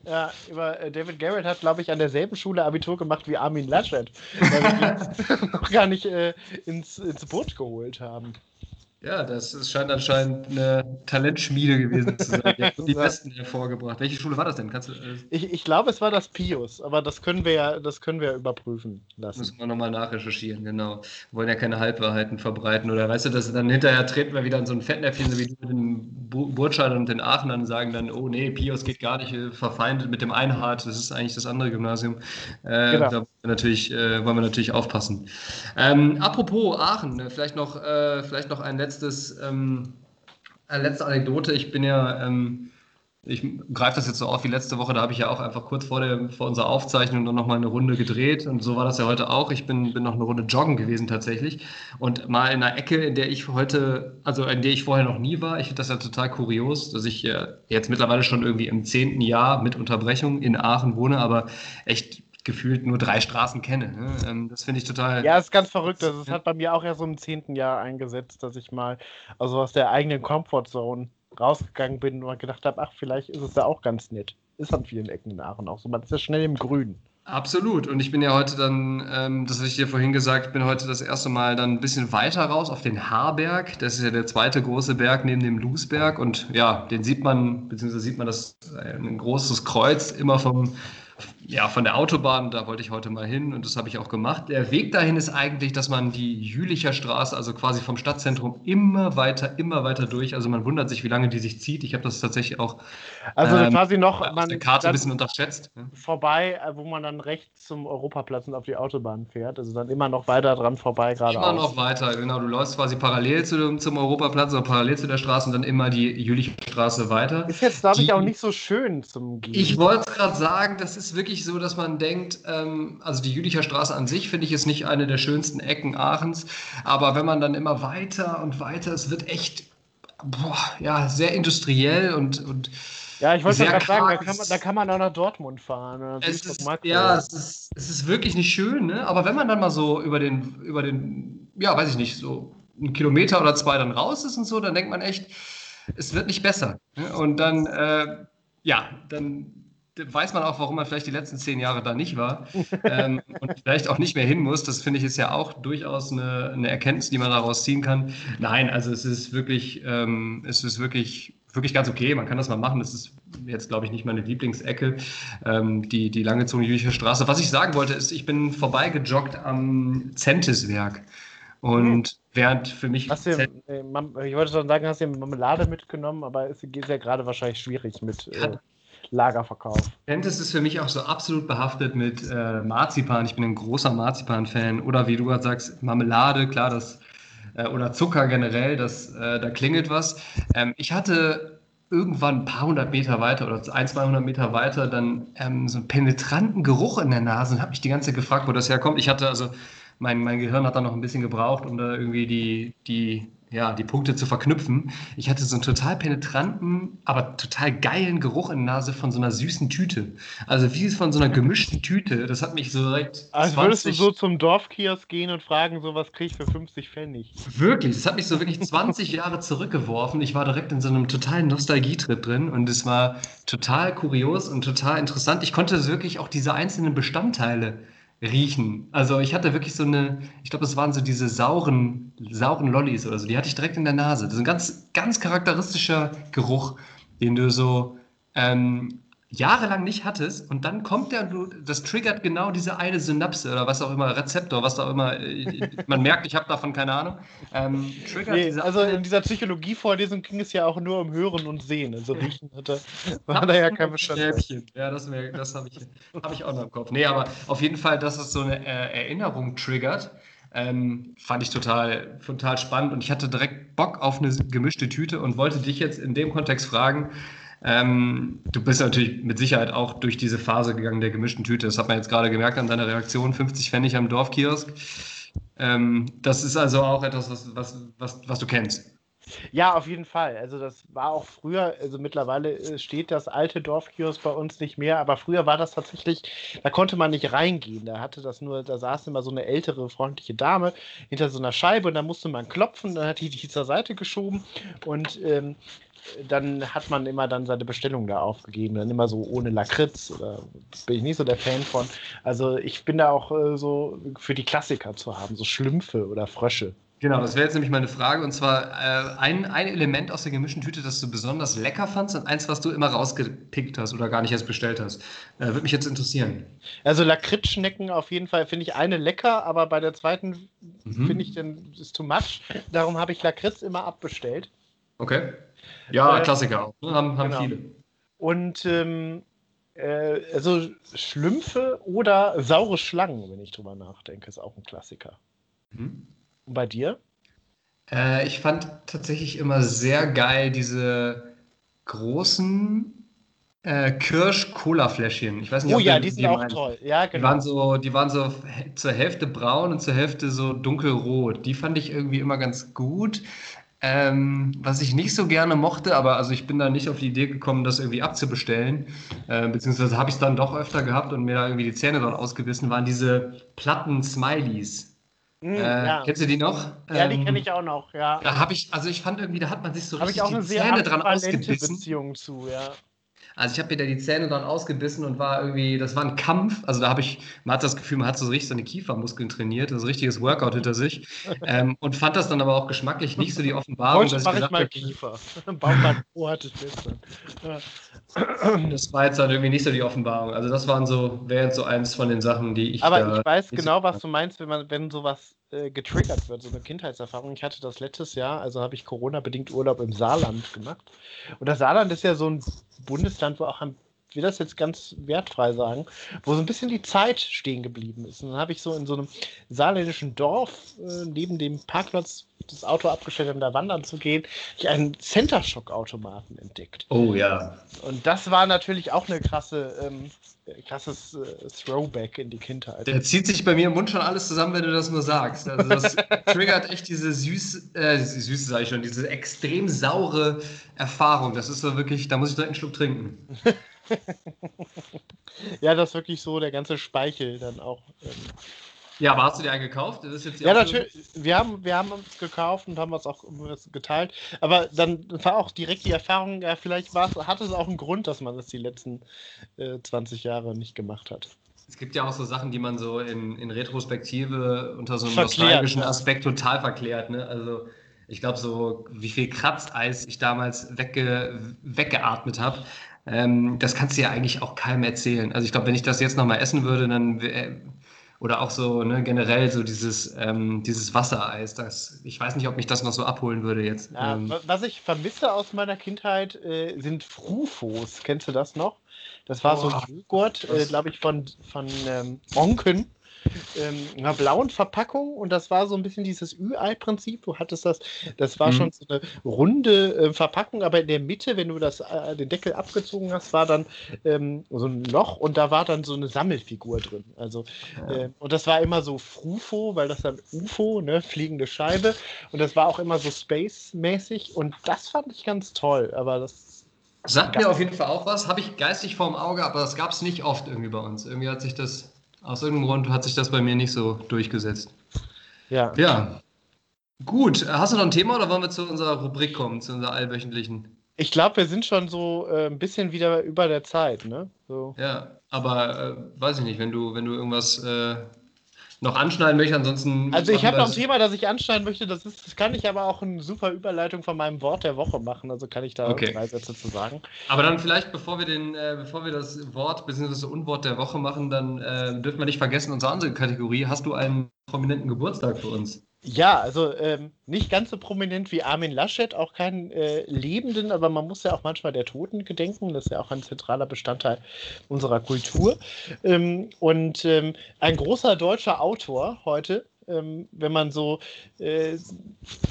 ja, über äh, David Garrett hat, glaube ich, an derselben Schule Abitur gemacht wie Armin Laschet, weil wir ihn noch gar nicht äh, ins, ins Boot geholt haben. Ja, das ist, scheint anscheinend eine Talentschmiede gewesen zu sein. Die hat die Besten hervorgebracht. Welche Schule war das denn? Kannst du, äh ich, ich glaube, es war das Pius, aber das können wir ja, das können wir überprüfen lassen. Müssen wir nochmal nachrecherchieren, genau. Wir wollen ja keine Halbwahrheiten verbreiten. Oder weißt du, dass dann hinterher treten wir wieder in so ein Fettnäpfchen, so wie du mit den Burtscheid und den Aachen dann sagen dann, oh nee, Pius geht gar nicht, äh, verfeindet mit dem Einhard, das ist eigentlich das andere Gymnasium. Äh, genau. Da wollen wir natürlich, äh, wollen wir natürlich aufpassen. Ähm, apropos Aachen, vielleicht noch, äh, vielleicht noch ein letztes letztes, ähm, eine letzte Anekdote. Ich bin ja, ähm, ich greife das jetzt so auf wie letzte Woche, da habe ich ja auch einfach kurz vor, der, vor unserer Aufzeichnung noch mal eine Runde gedreht und so war das ja heute auch. Ich bin, bin noch eine Runde joggen gewesen tatsächlich und mal in einer Ecke, in der ich heute, also in der ich vorher noch nie war. Ich finde das ja total kurios, dass ich jetzt mittlerweile schon irgendwie im zehnten Jahr mit Unterbrechung in Aachen wohne, aber echt gefühlt nur drei Straßen kenne. Ne? Ähm, das finde ich total. Ja, ist ganz verrückt. Das, das hat bei mir auch erst so im zehnten Jahr eingesetzt, dass ich mal also aus der eigenen Comfortzone rausgegangen bin und gedacht habe, ach, vielleicht ist es da auch ganz nett. Ist an vielen Ecken in Aachen auch so. Man ist ja schnell im Grün. Absolut. Und ich bin ja heute dann, ähm, das habe ich dir vorhin gesagt, bin heute das erste Mal dann ein bisschen weiter raus auf den Haarberg. Das ist ja der zweite große Berg neben dem Lusberg. Und ja, den sieht man, beziehungsweise sieht man das ein großes Kreuz immer vom ja, von der Autobahn, da wollte ich heute mal hin und das habe ich auch gemacht. Der Weg dahin ist eigentlich, dass man die Jülicher Straße, also quasi vom Stadtzentrum, immer weiter, immer weiter durch. Also man wundert sich, wie lange die sich zieht. Ich habe das tatsächlich auch also ähm, quasi noch auf der Karte ein bisschen unterschätzt. Vorbei, äh, wo man dann rechts zum Europaplatz und auf die Autobahn fährt. Also dann immer noch weiter dran vorbei geradeaus. Immer noch weiter, genau. Du läufst quasi parallel zu, zum Europaplatz oder parallel zu der Straße und dann immer die Jülicher Straße weiter. Ist jetzt, glaube ich, auch nicht so schön zum Gehen. Ich wollte es gerade sagen, das ist wirklich so, dass man denkt, ähm, also die Jülicher Straße an sich finde ich ist nicht eine der schönsten Ecken Aachens, aber wenn man dann immer weiter und weiter, es wird echt boah, ja, sehr industriell und, und ja, ich wollte gerade sagen, da kann, man, da kann man auch nach Dortmund fahren. Es ist, ja, es ist, es ist wirklich nicht schön, ne? aber wenn man dann mal so über den, über den, ja, weiß ich nicht, so einen Kilometer oder zwei dann raus ist und so, dann denkt man echt, es wird nicht besser. Ne? Und dann, äh, ja, dann weiß man auch, warum man vielleicht die letzten zehn Jahre da nicht war ähm, und vielleicht auch nicht mehr hin muss. Das finde ich ist ja auch durchaus eine, eine, Erkenntnis, die man daraus ziehen kann. Nein, also es ist wirklich, ähm, es ist wirklich, wirklich ganz okay. Man kann das mal machen. Das ist jetzt, glaube ich, nicht meine Lieblingsecke, ähm, die, die langgezogene jüdische Straße. Was ich sagen wollte, ist, ich bin vorbeigejoggt am Zentiswerk. Und während für mich. Hast du, ich wollte schon sagen, hast du Marmelade mitgenommen, aber es geht ja gerade wahrscheinlich schwierig mit. Äh, Lagerverkauf. Dentist ist für mich auch so absolut behaftet mit äh, Marzipan. Ich bin ein großer Marzipan-Fan. Oder wie du gerade sagst, Marmelade, klar, das äh, oder Zucker generell, das, äh, da klingelt was. Ähm, ich hatte irgendwann ein paar hundert Meter weiter oder ein, 200 Meter weiter dann ähm, so einen penetranten Geruch in der Nase und habe mich die ganze Zeit gefragt, wo das herkommt. Ich hatte also, mein, mein Gehirn hat da noch ein bisschen gebraucht, um da irgendwie die, die ja, die Punkte zu verknüpfen. Ich hatte so einen total penetranten, aber total geilen Geruch in der Nase von so einer süßen Tüte. Also wie von so einer gemischten Tüte. Das hat mich so direkt. 20... würdest du so zum Dorfkiosk gehen und fragen, so was kriege ich für 50 Pfennig? Wirklich, das hat mich so wirklich 20 Jahre zurückgeworfen. Ich war direkt in so einem totalen Nostalgietrip drin und es war total kurios und total interessant. Ich konnte wirklich auch diese einzelnen Bestandteile riechen. Also ich hatte wirklich so eine, ich glaube, das waren so diese sauren, sauren Lollis oder so, die hatte ich direkt in der Nase. Das ist ein ganz, ganz charakteristischer Geruch, den du so ähm, jahrelang nicht hattest und dann kommt der und du, das triggert genau diese eine Synapse oder was auch immer, Rezeptor, was auch immer, äh, man merkt, ich habe davon keine Ahnung. Ähm, nee, also in dieser Psychologievorlesung ging es ja auch nur um Hören und Sehen, also Riechen hatte, war da ja kein Bestand. Ja, das, das habe ich, hab ich auch noch im Kopf. Nee, aber auf jeden Fall, dass es so eine äh, Erinnerung triggert, ähm, fand ich total, total spannend und ich hatte direkt Bock auf eine gemischte Tüte und wollte dich jetzt in dem Kontext fragen, ähm, du bist natürlich mit Sicherheit auch durch diese Phase gegangen der gemischten Tüte. Das hat man jetzt gerade gemerkt an deiner Reaktion. 50 Pfennig am Dorfkiosk. Ähm, das ist also auch etwas, was, was, was, was du kennst. Ja, auf jeden Fall. Also das war auch früher, also mittlerweile äh, steht das alte Dorfkiosk bei uns nicht mehr, aber früher war das tatsächlich, da konnte man nicht reingehen. Da hatte das nur, da saß immer so eine ältere, freundliche Dame hinter so einer Scheibe und da musste man klopfen, dann hat die die zur Seite geschoben und ähm, dann hat man immer dann seine Bestellung da aufgegeben, dann immer so ohne Lakritz. Oder bin ich nicht so der Fan von. Also ich bin da auch äh, so für die Klassiker zu haben, so Schlümpfe oder Frösche. Genau, das wäre jetzt nämlich meine Frage. Und zwar äh, ein, ein Element aus der gemischten Tüte, das du besonders lecker fandst und eins, was du immer rausgepickt hast oder gar nicht erst bestellt hast. Äh, Würde mich jetzt interessieren. Also Lakritzschnecken auf jeden Fall finde ich eine lecker, aber bei der zweiten mhm. finde ich, dann ist too much. Darum habe ich Lakritz immer abbestellt. Okay. Ja, äh, Klassiker auch. Ne? Haben, haben genau. viele. Und ähm, äh, also Schlümpfe oder saure Schlangen, wenn ich drüber nachdenke, ist auch ein Klassiker. Mhm. Und bei dir? Äh, ich fand tatsächlich immer sehr geil diese großen äh, Kirsch-Cola-Fläschchen. Ich weiß nicht, oh ja, die sind auch meinst. toll. Ja, genau. Die waren, so, die waren so zur Hälfte braun und zur Hälfte so dunkelrot. Die fand ich irgendwie immer ganz gut. Ähm, was ich nicht so gerne mochte, aber also ich bin da nicht auf die Idee gekommen, das irgendwie abzubestellen, äh, beziehungsweise habe ich es dann doch öfter gehabt und mir da irgendwie die Zähne dran ausgebissen, waren diese platten Smileys. Hm, Äh, ja. Kennst du die noch? ja, die Ähm, kenne ich auch noch, ja. Da habe ich, also ich fand irgendwie, da hat man sich so Habe ich richtig auch die eine sehr Zähne dran ausgebissen. Beziehung zu, ja. Also ich habe mir da die Zähne dran ausgebissen und war irgendwie, das war ein Kampf. Also da habe ich, man hat das Gefühl, man hat so richtig seine Kiefermuskeln trainiert, also ein richtiges Workout hinter sich. Ähm, und fand das dann aber auch geschmacklich nicht so die Offenbarung, Heute dass ich ich mal habe, Kiefer. Oh, hatte gestern. Das war jetzt dann irgendwie nicht so die Offenbarung. Also das waren so, wäre jetzt so eins von den Sachen, die ich Aber ich weiß genau, was du meinst, wenn man, wenn sowas äh, getriggert wird, so eine Kindheitserfahrung. Ich hatte das letztes Jahr, also habe ich Corona-bedingt Urlaub im Saarland gemacht. Und das Saarland ist ja so ein Bundesland, wo auch am ich will das jetzt ganz wertfrei sagen, wo so ein bisschen die Zeit stehen geblieben ist. Und dann habe ich so in so einem saarländischen Dorf äh, neben dem Parkplatz das Auto abgestellt, um da wandern zu gehen, ich einen Center Shock Automaten entdeckt. Oh ja. Und das war natürlich auch eine krasse, ähm, krasses äh, Throwback in die Kindheit. Der zieht sich bei mir im Mund schon alles zusammen, wenn du das nur sagst. Also das triggert echt diese süße, äh, süße sage ich schon, diese extrem saure Erfahrung. Das ist so wirklich, da muss ich direkt einen Schluck trinken. Ja, das ist wirklich so der ganze Speichel dann auch. Ähm. Ja, aber hast du dir einen gekauft? Das ist jetzt die Ja, natürlich. Wir haben, wir haben uns gekauft und haben es auch geteilt. Aber dann war auch direkt die Erfahrung, ja, vielleicht war es, hatte es auch einen Grund, dass man das die letzten äh, 20 Jahre nicht gemacht hat. Es gibt ja auch so Sachen, die man so in, in Retrospektive unter so einem nostalgischen ja. Aspekt total verklärt. Ne? Also ich glaube, so wie viel Kratzeis ich damals wegge, weggeatmet habe, ähm, das kannst du ja eigentlich auch keinem erzählen. Also ich glaube, wenn ich das jetzt nochmal essen würde, dann oder auch so ne, generell so dieses, ähm, dieses Wassereis, das, ich weiß nicht, ob mich das noch so abholen würde jetzt. Ja, ähm, wa- was ich vermisse aus meiner Kindheit äh, sind Frufos. Kennst du das noch? Das war so Boah, ein Joghurt, äh, glaube ich, von, von ähm, Onken. Ähm, in einer blauen Verpackung und das war so ein bisschen dieses Ü-Ei-Prinzip. Du hattest das, das war Mhm. schon so eine runde äh, Verpackung, aber in der Mitte, wenn du das, äh, den Deckel abgezogen hast, war dann ähm, so ein Loch und da war dann so eine Sammelfigur drin. Also, äh, und das war immer so Frufo, weil das dann UFO, ne, fliegende Scheibe. Und das war auch immer so Space-mäßig und das fand ich ganz toll, aber das. Sagt mir auf jeden Fall auch was, habe ich geistig vorm Auge, aber das gab es nicht oft irgendwie bei uns. Irgendwie hat sich das, aus irgendeinem Grund hat sich das bei mir nicht so durchgesetzt. Ja. Ja. Gut, hast du noch ein Thema oder wollen wir zu unserer Rubrik kommen, zu unserer allwöchentlichen? Ich glaube, wir sind schon so äh, ein bisschen wieder über der Zeit, ne? So. Ja, aber äh, weiß ich nicht, wenn du, wenn du irgendwas äh, noch anschneiden möchtest, ansonsten. Also ich habe noch ein Thema, das ich anschneiden möchte. Das, ist, das kann ich aber auch eine super Überleitung von meinem Wort der Woche machen. Also kann ich da Okay. drei Sätze zu sagen. Aber dann vielleicht, bevor wir den, äh, bevor wir das Wort bzw. Unwort der Woche machen, dann äh, dürfen wir nicht vergessen, unsere andere Kategorie. Hast du einen prominenten Geburtstag für uns? Ja, also ähm, nicht ganz so prominent wie Armin Laschet, auch keinen äh, Lebenden, aber man muss ja auch manchmal der Toten gedenken. Das ist ja auch ein zentraler Bestandteil unserer Kultur. Ähm, und ähm, ein großer deutscher Autor heute, ähm, wenn man so, äh,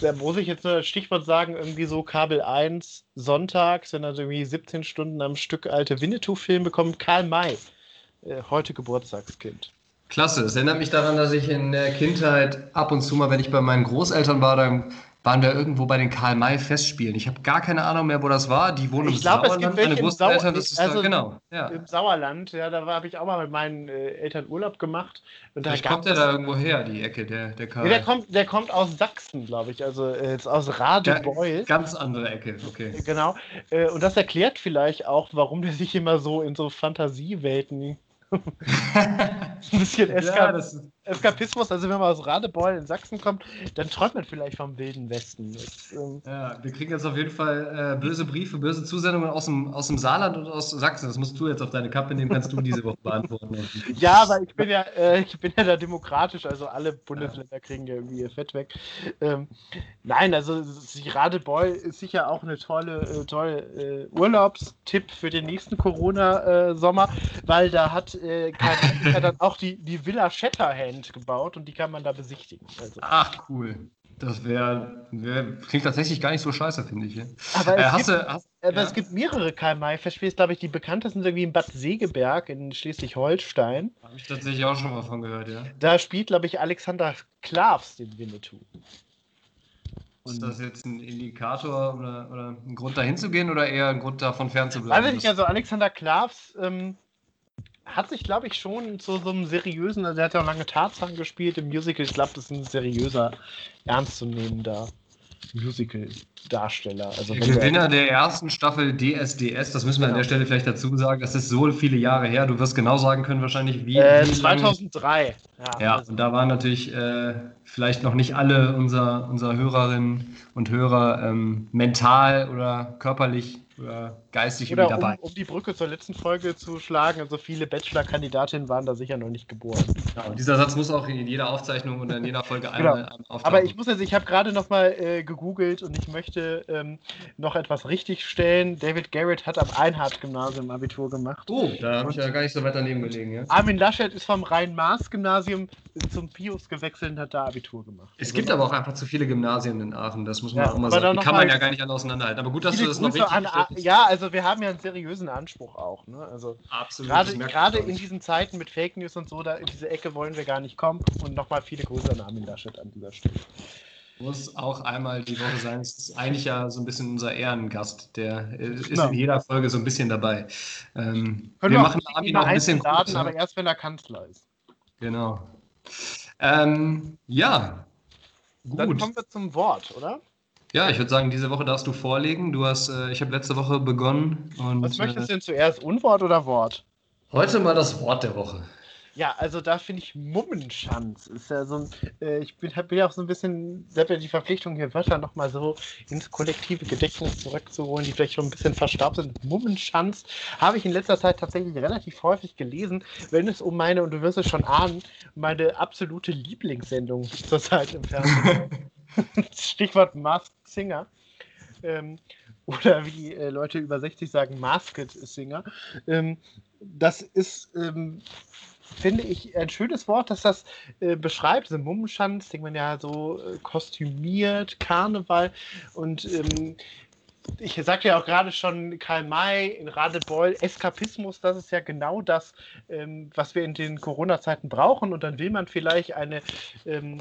da muss ich jetzt nur das Stichwort sagen, irgendwie so Kabel 1 sonntags, wenn er so irgendwie 17 Stunden am Stück alte Winnetou-Filme bekommt, Karl May, äh, heute Geburtstagskind. Klasse. Es erinnert mich daran, dass ich in der Kindheit ab und zu mal, wenn ich bei meinen Großeltern war, dann waren wir irgendwo bei den Karl-May-Festspielen. Ich habe gar keine Ahnung mehr, wo das war. Die wohnen im Ich glaube, es Sauerland. gibt welche Meine im Großeltern, das ist also da, genau. Ja. Im Sauerland, ja, da habe ich auch mal mit meinen äh, Eltern Urlaub gemacht. Und da kommt der es- da irgendwo her, die Ecke, der, der Karl. Ja, der, kommt, der kommt aus Sachsen, glaube ich, also äh, jetzt aus Radebeul. Ganz andere Ecke, okay. Genau. Äh, und das erklärt vielleicht auch, warum der sich immer so in so Fantasiewelten. Ein bisschen Eska ja, das, Eskapismus, also wenn man aus Radebeul in Sachsen kommt, dann träumt man vielleicht vom Wilden Westen. Das, ähm, ja, wir kriegen jetzt auf jeden Fall äh, böse Briefe, böse Zusendungen aus dem, aus dem Saarland und aus Sachsen. Das musst du jetzt auf deine Kappe nehmen, kannst du diese Woche beantworten. Ja, aber ich bin ja, äh, ich bin ja da demokratisch, also alle Bundesländer kriegen ja irgendwie ihr Fett weg. Ähm, nein, also Radebeul ist sicher auch eine tolle, äh, tolle äh, Urlaubstipp für den nächsten Corona-Sommer, weil da hat äh, hat dann auch die, die Villa Shatterhand gebaut und die kann man da besichtigen. Also. Ach, cool. Das wäre, wär, klingt tatsächlich gar nicht so scheiße, finde ich. ja. Aber, Äh, es, gibt, du, hast, aber ja? es gibt mehrere Karl-May-Festspiele, glaube ich, die bekanntesten sind irgendwie in Bad Segeberg in Schleswig-Holstein. Habe ich tatsächlich auch schon mal von gehört, ja. Da spielt, glaube ich, Alexander Klavs den Winnetou. ist das jetzt ein Indikator oder, oder ein Grund dahin zu gehen oder eher ein Grund davon fernzubleiben? Also, ich, also Alexander Klavs ähm, hat sich, glaube ich, schon zu so einem seriösen, also er hat ja auch lange Tarzan gespielt im Musical. Ich glaube, das ist ein seriöser, ernstzunehmender Musical-Darsteller. Also der Gewinner der ersten Staffel DSDS, das müssen wir genau. an der Stelle vielleicht dazu sagen, das ist so viele Jahre her. Du wirst genau sagen können, wahrscheinlich wie. Äh, 2003. Ja, ja und da waren natürlich äh, vielleicht noch nicht alle unserer, unserer Hörerinnen und Hörer ähm, mental oder körperlich oder geistig Oder dabei. Um, um, die Brücke zur letzten Folge zu schlagen, also viele Bachelor-Kandidatinnen waren da sicher noch nicht geboren. Genau, dieser Satz muss auch in jeder Aufzeichnung und in jeder Folge genau. einmal auftauchen. Aber ich muss jetzt, ich habe gerade noch mal äh, gegoogelt und ich möchte ähm, noch etwas richtigstellen. David Garrett hat am Einhardt-Gymnasium Abitur gemacht. Oh, da habe ich ja gar nicht so weit daneben gelegen. Ja? Armin Laschet ist vom Rhein-Maas-Gymnasium zum Pius gewechselt und hat da Abitur gemacht. Es also gibt aber auch einfach zu viele Gymnasien in Aachen, das muss man ja, auch immer sagen. Die kann man ja gar nicht alle auseinanderhalten. Aber gut, dass du das noch richtig an, Ja, also wir haben ja einen seriösen Anspruch auch. Ne? Also Absolut. Gerade, gerade in diesen Zeiten mit Fake News und so, da in diese Ecke wollen wir gar nicht kommen. Und nochmal viele Grüße an Armin Laschet an dieser Stelle. Muss auch einmal die Woche sein. Es ist eigentlich ja so ein bisschen unser Ehrengast. Der ist genau. in jeder Folge so ein bisschen dabei. Ähm, wir, wir machen Armin noch ein bisschen laden, aber erst wenn er Kanzler ist. Genau. Ähm, ja. Gut. Dann kommen wir zum Wort, oder? Ja, ich würde sagen, diese Woche darfst du vorlegen. Du hast, äh, ich habe letzte Woche begonnen. Und, Was möchtest du denn zuerst, Unwort oder Wort? Heute mal das Wort der Woche. Ja, also da finde ich Mummenschanz. Ist ja so ein, äh, ich bin, bin ja auch so ein bisschen, selbst die Verpflichtung, hier Wörter nochmal so ins kollektive Gedächtnis zurückzuholen, die vielleicht schon ein bisschen verstaubt sind. Mummenschanz habe ich in letzter Zeit tatsächlich relativ häufig gelesen, wenn es um meine, und du wirst es schon ahnen, meine absolute Lieblingssendung zurzeit im Fernsehen. Stichwort Masked Singer. Ähm, oder wie äh, Leute über 60 sagen, Masked Singer. Ähm, das ist ähm, finde ich, ein schönes Wort, das das äh, beschreibt. So Mummenschanz, denkt man ja so äh, kostümiert, Karneval und ähm, ich sagte ja auch gerade schon Karl May in Radebeul, Eskapismus, das ist ja genau das, ähm, was wir in den Corona-Zeiten brauchen. Und dann will man vielleicht eine ähm, äh,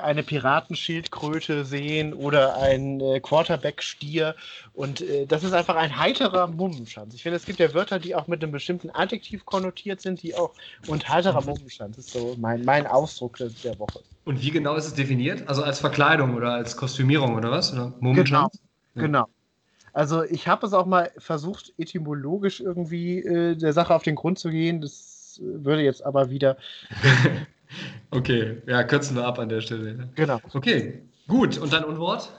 eine Piratenschildkröte sehen oder ein äh, Quarterback-Stier. Und äh, das ist einfach ein heiterer Mummenschanz. Ich finde, es gibt ja Wörter, die auch mit einem bestimmten Adjektiv konnotiert sind, die auch. Und heiterer Mummenschanz ist so mein, mein Ausdruck der Woche. Und wie genau ist es definiert? Also als Verkleidung oder als Kostümierung oder was? Oder Mummenschanz? Genau. Ja. genau. Also ich habe es auch mal versucht, etymologisch irgendwie äh, der Sache auf den Grund zu gehen. Das äh, würde jetzt aber wieder Okay, ja, kürzen wir ab an der Stelle. Genau. Okay, gut. Und dann Unwort?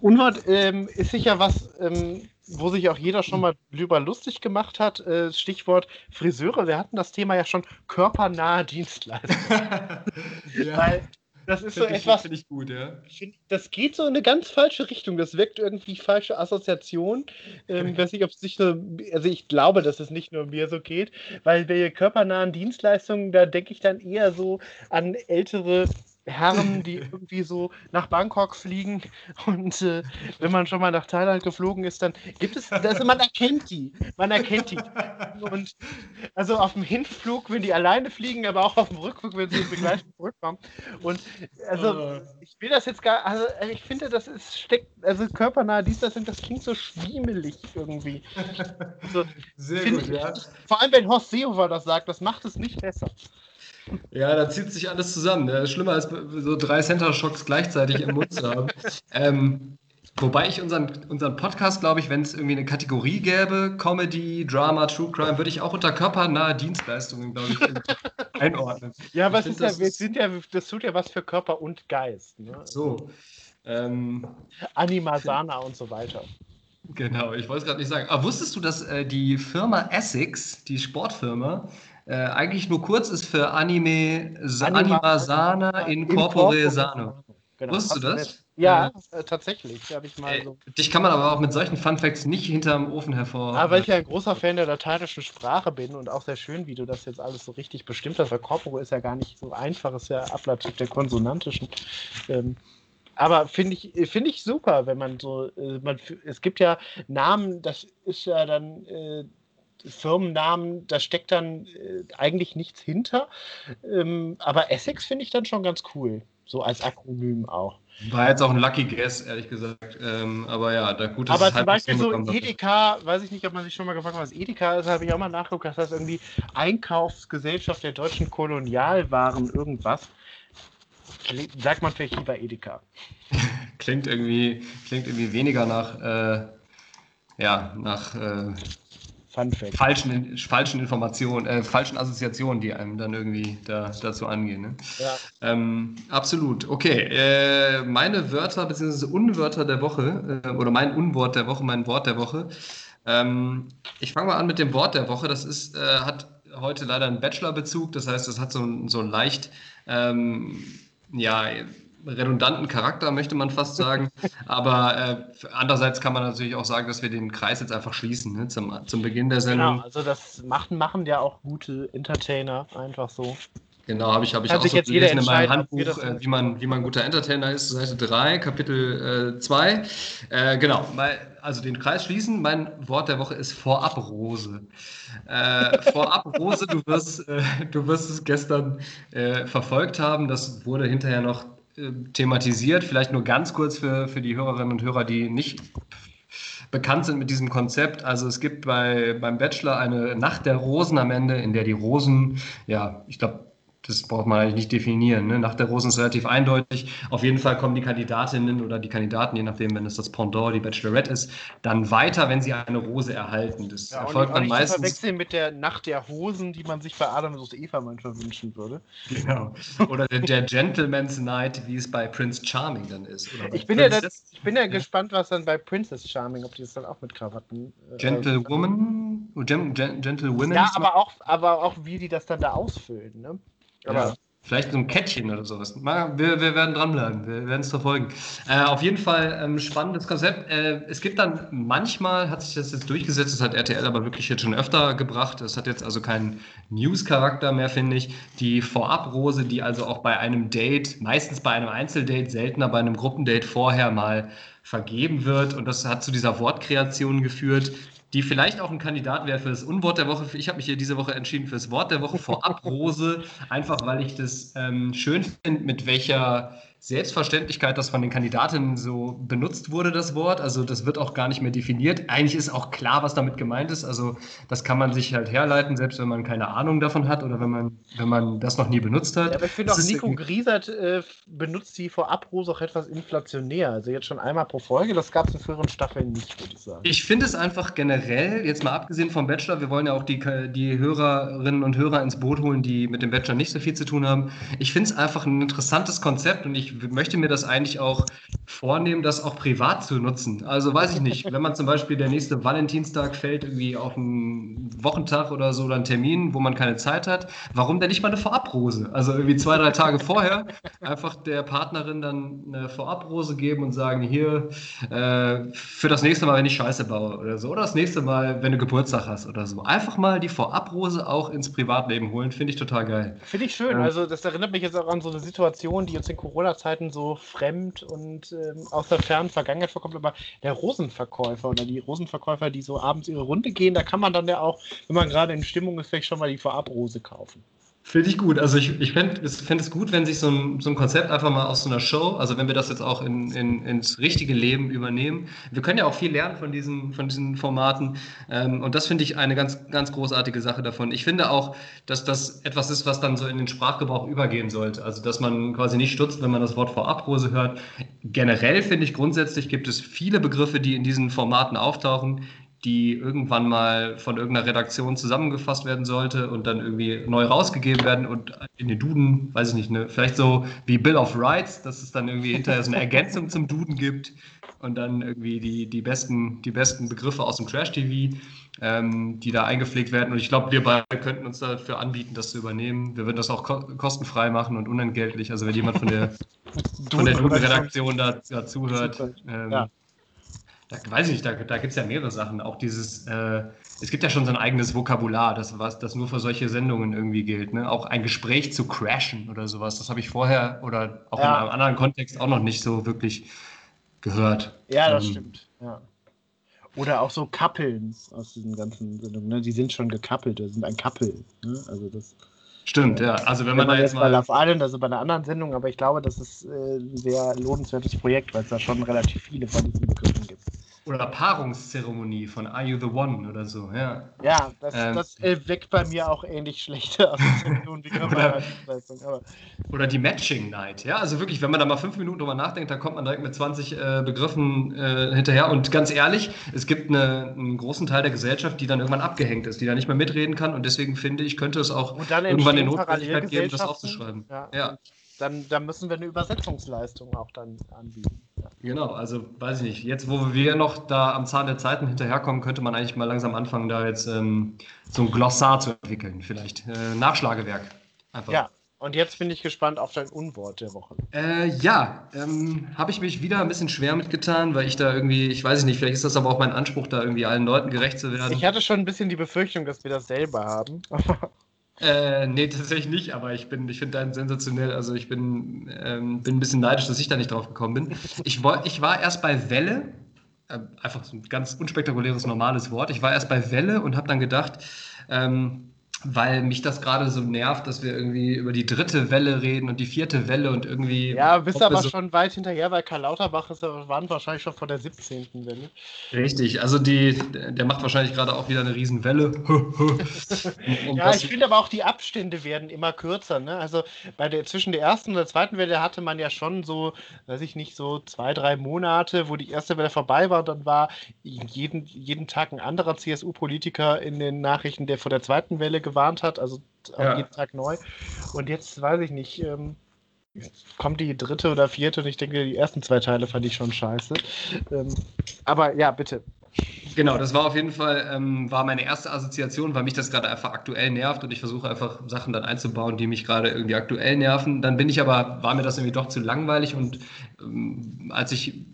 Unwort ähm, ist sicher was, ähm, wo sich auch jeder schon mal drüber lustig gemacht hat. Äh, Stichwort Friseure. Wir hatten das Thema ja schon körpernahe Dienstleistung. ja. Weil das ist so etwas. Finde ich gut, ja. Das geht so in eine ganz falsche Richtung. Das weckt irgendwie falsche Assoziationen. Ähm, weiß nicht, ob es nicht nur. Also, ich glaube, dass es nicht nur mir so geht, weil bei körpernahen Dienstleistungen, da denke ich dann eher so an ältere Herren, die irgendwie so nach Bangkok fliegen und äh, wenn man schon mal nach Thailand geflogen ist, dann gibt es, also man erkennt die, man erkennt die. Und also auf dem Hinflug, wenn die alleine fliegen, aber auch auf dem Rückflug, wenn sie in Begleitung zurückkommen. Und also oh. ich will das jetzt gar, also ich finde, das ist steckt, also körpernahe Dienstleistung, das klingt so schwiemelig irgendwie. Also, Sehr gut, ich, ja. Vor allem, wenn Horst Seehofer das sagt, das macht es nicht besser. Ja, da zieht sich alles zusammen. Ist schlimmer als so drei Center-Shocks gleichzeitig im Mund zu haben. Ähm, wobei ich unseren, unseren Podcast, glaube ich, wenn es irgendwie eine Kategorie gäbe, Comedy, Drama, True Crime, würde ich auch unter körpernahe Dienstleistungen, glaube ich, einordnen. Ja, aber ist ja, wir sind ja, das tut ja was für Körper und Geist. Ne? So. Ähm, Anima Sana und so weiter. Genau, ich wollte es gerade nicht sagen. Aber wusstest du, dass äh, die Firma Essex, die Sportfirma, äh, eigentlich nur kurz ist für Anime Anima, Anima Sana in Corpore Sano. Genau. Wusstest du das? Ja, äh, tatsächlich. Ich mal so. Dich kann man aber auch mit solchen Funfacts nicht hinterm Ofen hervor. Ja, weil ich ja ein großer Fan der lateinischen Sprache bin und auch sehr schön, wie du das jetzt alles so richtig bestimmt hast, weil Corpore ist ja gar nicht so einfach, ist ja Ableitung der konsonantischen. Ähm, aber finde ich, find ich super, wenn man so, äh, man, es gibt ja Namen, das ist ja dann äh, Firmennamen, da steckt dann äh, eigentlich nichts hinter. Ähm, aber Essex finde ich dann schon ganz cool. So als Akronym auch. War jetzt auch ein Lucky Guess, ehrlich gesagt. Ähm, aber ja, da gut ist Aber zum Beispiel so Edeka, weiß ich nicht, ob man sich schon mal gefragt hat, was Edeka ist, habe ich auch mal nachgeguckt. Das heißt irgendwie Einkaufsgesellschaft der deutschen Kolonialwaren, irgendwas. Sagt man vielleicht lieber Edeka. klingt, irgendwie, klingt irgendwie weniger nach, äh, ja, nach äh, falschen, falschen Informationen, äh, falschen Assoziationen, die einem dann irgendwie da, dazu angehen. Ne? Ja. Ähm, absolut. Okay, äh, meine Wörter bzw. Unwörter der Woche äh, oder mein Unwort der Woche, mein Wort der Woche. Ähm, ich fange mal an mit dem Wort der Woche. Das ist, äh, hat heute leider einen Bachelor-Bezug, das heißt, es hat so, so leicht ähm, ja, redundanten Charakter, möchte man fast sagen. Aber äh, andererseits kann man natürlich auch sagen, dass wir den Kreis jetzt einfach schließen ne, zum, zum Beginn der Sendung. Genau, also das machen, machen ja auch gute Entertainer einfach so. Genau, habe ich, hab ich auch so gelesen in meinem Handbuch, äh, wie, man, wie man guter Entertainer ist, Seite 3, Kapitel 2. Äh, äh, genau, also den Kreis schließen. Mein Wort der Woche ist Vorabrose. Äh, Vorabrose, du wirst, äh, du wirst es gestern äh, verfolgt haben. Das wurde hinterher noch äh, thematisiert. Vielleicht nur ganz kurz für, für die Hörerinnen und Hörer, die nicht bekannt sind mit diesem Konzept. Also es gibt bei, beim Bachelor eine Nacht der Rosen am Ende, in der die Rosen, ja, ich glaube, das braucht man eigentlich nicht definieren. Ne? Nach der Rosen ist relativ eindeutig. Auf jeden Fall kommen die Kandidatinnen oder die Kandidaten, je nachdem, wenn es das Pendant, die Bachelorette ist, dann weiter, wenn sie eine Rose erhalten. Das ja, erfolgt dann meistens. Verwechseln mit der Nacht der Hosen, die man sich bei Adam und Eva manchmal wünschen würde. Genau. Oder der, der Gentleman's Night, wie es bei Prince Charming dann ist. ich bin, ja, das, ich bin ja, ja, gespannt, was dann bei Princess Charming, ob die das dann auch mit Krawatten. Äh, Gentlewoman? Gentlewomen? Ja, aber auch, aber auch, wie die das dann da ausfüllen. Ne? Aber ja. Vielleicht so ein Kettchen oder sowas. Wir, wir werden dranbleiben, wir werden es verfolgen. Äh, auf jeden Fall ähm, spannendes Konzept. Äh, es gibt dann manchmal, hat sich das jetzt durchgesetzt, das hat RTL aber wirklich jetzt schon öfter gebracht. Das hat jetzt also keinen News-Charakter mehr, finde ich. Die Vorabrose, die also auch bei einem Date, meistens bei einem Einzeldate, seltener bei einem Gruppendate vorher mal vergeben wird. Und das hat zu dieser Wortkreation geführt, die vielleicht auch ein Kandidat wäre für das Unwort der Woche. Ich habe mich hier diese Woche entschieden für das Wort der Woche vorab Rose, einfach weil ich das ähm, schön finde, mit welcher Selbstverständlichkeit, dass von den Kandidatinnen so benutzt wurde, das Wort. Also das wird auch gar nicht mehr definiert. Eigentlich ist auch klar, was damit gemeint ist. Also das kann man sich halt herleiten, selbst wenn man keine Ahnung davon hat oder wenn man, wenn man das noch nie benutzt hat. Ja, aber ich finde auch, Nico Griesert äh, benutzt die Vorabrose auch etwas inflationär. Also jetzt schon einmal pro Folge. Das gab es in früheren Staffeln nicht, würde ich sagen. Ich finde es einfach generell, jetzt mal abgesehen vom Bachelor, wir wollen ja auch die, die Hörerinnen und Hörer ins Boot holen, die mit dem Bachelor nicht so viel zu tun haben. Ich finde es einfach ein interessantes Konzept und ich möchte mir das eigentlich auch vornehmen, das auch privat zu nutzen. Also weiß ich nicht, wenn man zum Beispiel der nächste Valentinstag fällt, irgendwie auf einen Wochentag oder so oder einen Termin, wo man keine Zeit hat, warum denn nicht mal eine Vorabrose? Also irgendwie zwei, drei Tage vorher einfach der Partnerin dann eine Vorabrose geben und sagen, hier, äh, für das nächste Mal, wenn ich Scheiße baue oder so, oder das nächste Mal, wenn du Geburtstag hast oder so. Einfach mal die Vorabrose auch ins Privatleben holen, finde ich total geil. Finde ich schön. Also das erinnert mich jetzt auch an so eine Situation, die uns in Corona-Zeiten so fremd und ähm, aus der fernen Vergangenheit vorkommt, aber der Rosenverkäufer oder die Rosenverkäufer, die so abends ihre Runde gehen, da kann man dann ja auch, wenn man gerade in Stimmung ist, vielleicht schon mal die Vorabrose kaufen. Finde ich gut. Also ich, ich fände es gut, wenn sich so ein, so ein Konzept einfach mal aus so einer Show, also wenn wir das jetzt auch in, in, ins richtige Leben übernehmen. Wir können ja auch viel lernen von diesen, von diesen Formaten. Ähm, und das finde ich eine ganz, ganz großartige Sache davon. Ich finde auch, dass das etwas ist, was dann so in den Sprachgebrauch übergehen sollte. Also dass man quasi nicht stutzt, wenn man das Wort Vorabrose hört. Generell finde ich grundsätzlich gibt es viele Begriffe, die in diesen Formaten auftauchen, die irgendwann mal von irgendeiner Redaktion zusammengefasst werden sollte und dann irgendwie neu rausgegeben werden und in den Duden, weiß ich nicht, ne, vielleicht so wie Bill of Rights, dass es dann irgendwie hinterher so eine Ergänzung zum Duden gibt und dann irgendwie die, die, besten, die besten Begriffe aus dem Trash-TV, ähm, die da eingepflegt werden. Und ich glaube, wir beide könnten uns dafür anbieten, das zu übernehmen. Wir würden das auch ko kostenfrei machen und unentgeltlich. Also wenn jemand von der, von der Duden-Redaktion da, da zuhört. Ähm, ja da weiß ich nicht, da, da gibt es ja mehrere Sachen. Auch dieses, äh, es gibt ja schon so ein eigenes Vokabular, das, was, das nur für solche Sendungen irgendwie gilt. Ne? Auch ein Gespräch zu crashen oder sowas, das habe ich vorher oder auch ja. in einem anderen Kontext auch noch nicht so wirklich gehört. Ja, das ähm, stimmt. Ja. Oder auch so Kappeln aus diesen ganzen Sendungen. Ne? Die sind schon gekappelt, das sind ein Kappel. Ne? Also das Stimmt, ja. Also wenn, wenn man, man, da jetzt mal Love Island, also bei einer anderen Sendung, aber ich glaube, das ist äh, ein sehr lohnenswertes Projekt, weil es da schon relativ viele von diesen Begriffen. Oder Paarungszeremonie von Are You the One oder so, ja. Ja, das, ähm, das äh, weckt bei mir auch ähnlich schlechte Assoziationen wie oder, oder die Matching Night, ja. Also wirklich, wenn man da mal fünf Minuten drüber nachdenkt, dann kommt man direkt mit 20 äh, Begriffen äh, hinterher. Und ganz ehrlich, es gibt eine, einen großen Teil der Gesellschaft, die dann irgendwann abgehängt ist, die da nicht mehr mitreden kann. Und deswegen finde ich, könnte es auch irgendwann eine Notwendigkeit geben, das aufzuschreiben. Ja. ja. Dann, dann müssen wir eine Übersetzungsleistung auch dann anbieten. Genau, also weiß ich nicht. Jetzt, wo wir noch da am Zahn der Zeiten hinterherkommen, könnte man eigentlich mal langsam anfangen, da jetzt ähm, so ein Glossar zu entwickeln, vielleicht. Äh, Nachschlagewerk. Einfach. Ja, und jetzt bin ich gespannt auf dein Unwort der Woche. Äh, ja, ähm, habe ich mich wieder ein bisschen schwer mitgetan, weil ich da irgendwie, ich weiß nicht, vielleicht ist das aber auch mein Anspruch, da irgendwie allen Leuten gerecht zu werden. Ich hatte schon ein bisschen die Befürchtung, dass wir das selber haben. Äh, nee, tatsächlich nicht, aber ich bin, ich finde deinen sensationell. Also ich bin, ähm, bin ein bisschen neidisch, dass ich da nicht drauf gekommen bin. Ich, ich war erst bei Welle, äh, einfach so ein ganz unspektakuläres, normales Wort. Ich war erst bei Welle und habe dann gedacht, ähm, weil mich das gerade so nervt, dass wir irgendwie über die dritte Welle reden und die vierte Welle und irgendwie. Ja, bist aber so schon weit hinterher, weil Karl Lauterbach ist, waren wahrscheinlich schon vor der 17. Welle. Richtig, also die, der macht wahrscheinlich gerade auch wieder eine Riesenwelle. um ja, ich finde aber auch die Abstände werden immer kürzer. Ne? Also bei der, zwischen der ersten und der zweiten Welle hatte man ja schon so, weiß ich nicht, so zwei, drei Monate, wo die erste Welle vorbei war. Dann war jeden, jeden Tag ein anderer CSU-Politiker in den Nachrichten, der vor der zweiten Welle gewonnen gewarnt hat, also ja. jeden Tag neu. Und jetzt weiß ich nicht, ähm, kommt die dritte oder vierte und ich denke, die ersten zwei Teile fand ich schon scheiße. Ähm, aber ja, bitte. Genau, das war auf jeden Fall ähm, war meine erste Assoziation, weil mich das gerade einfach aktuell nervt und ich versuche einfach Sachen dann einzubauen, die mich gerade irgendwie aktuell nerven. Dann bin ich aber, war mir das irgendwie doch zu langweilig und ähm, als ich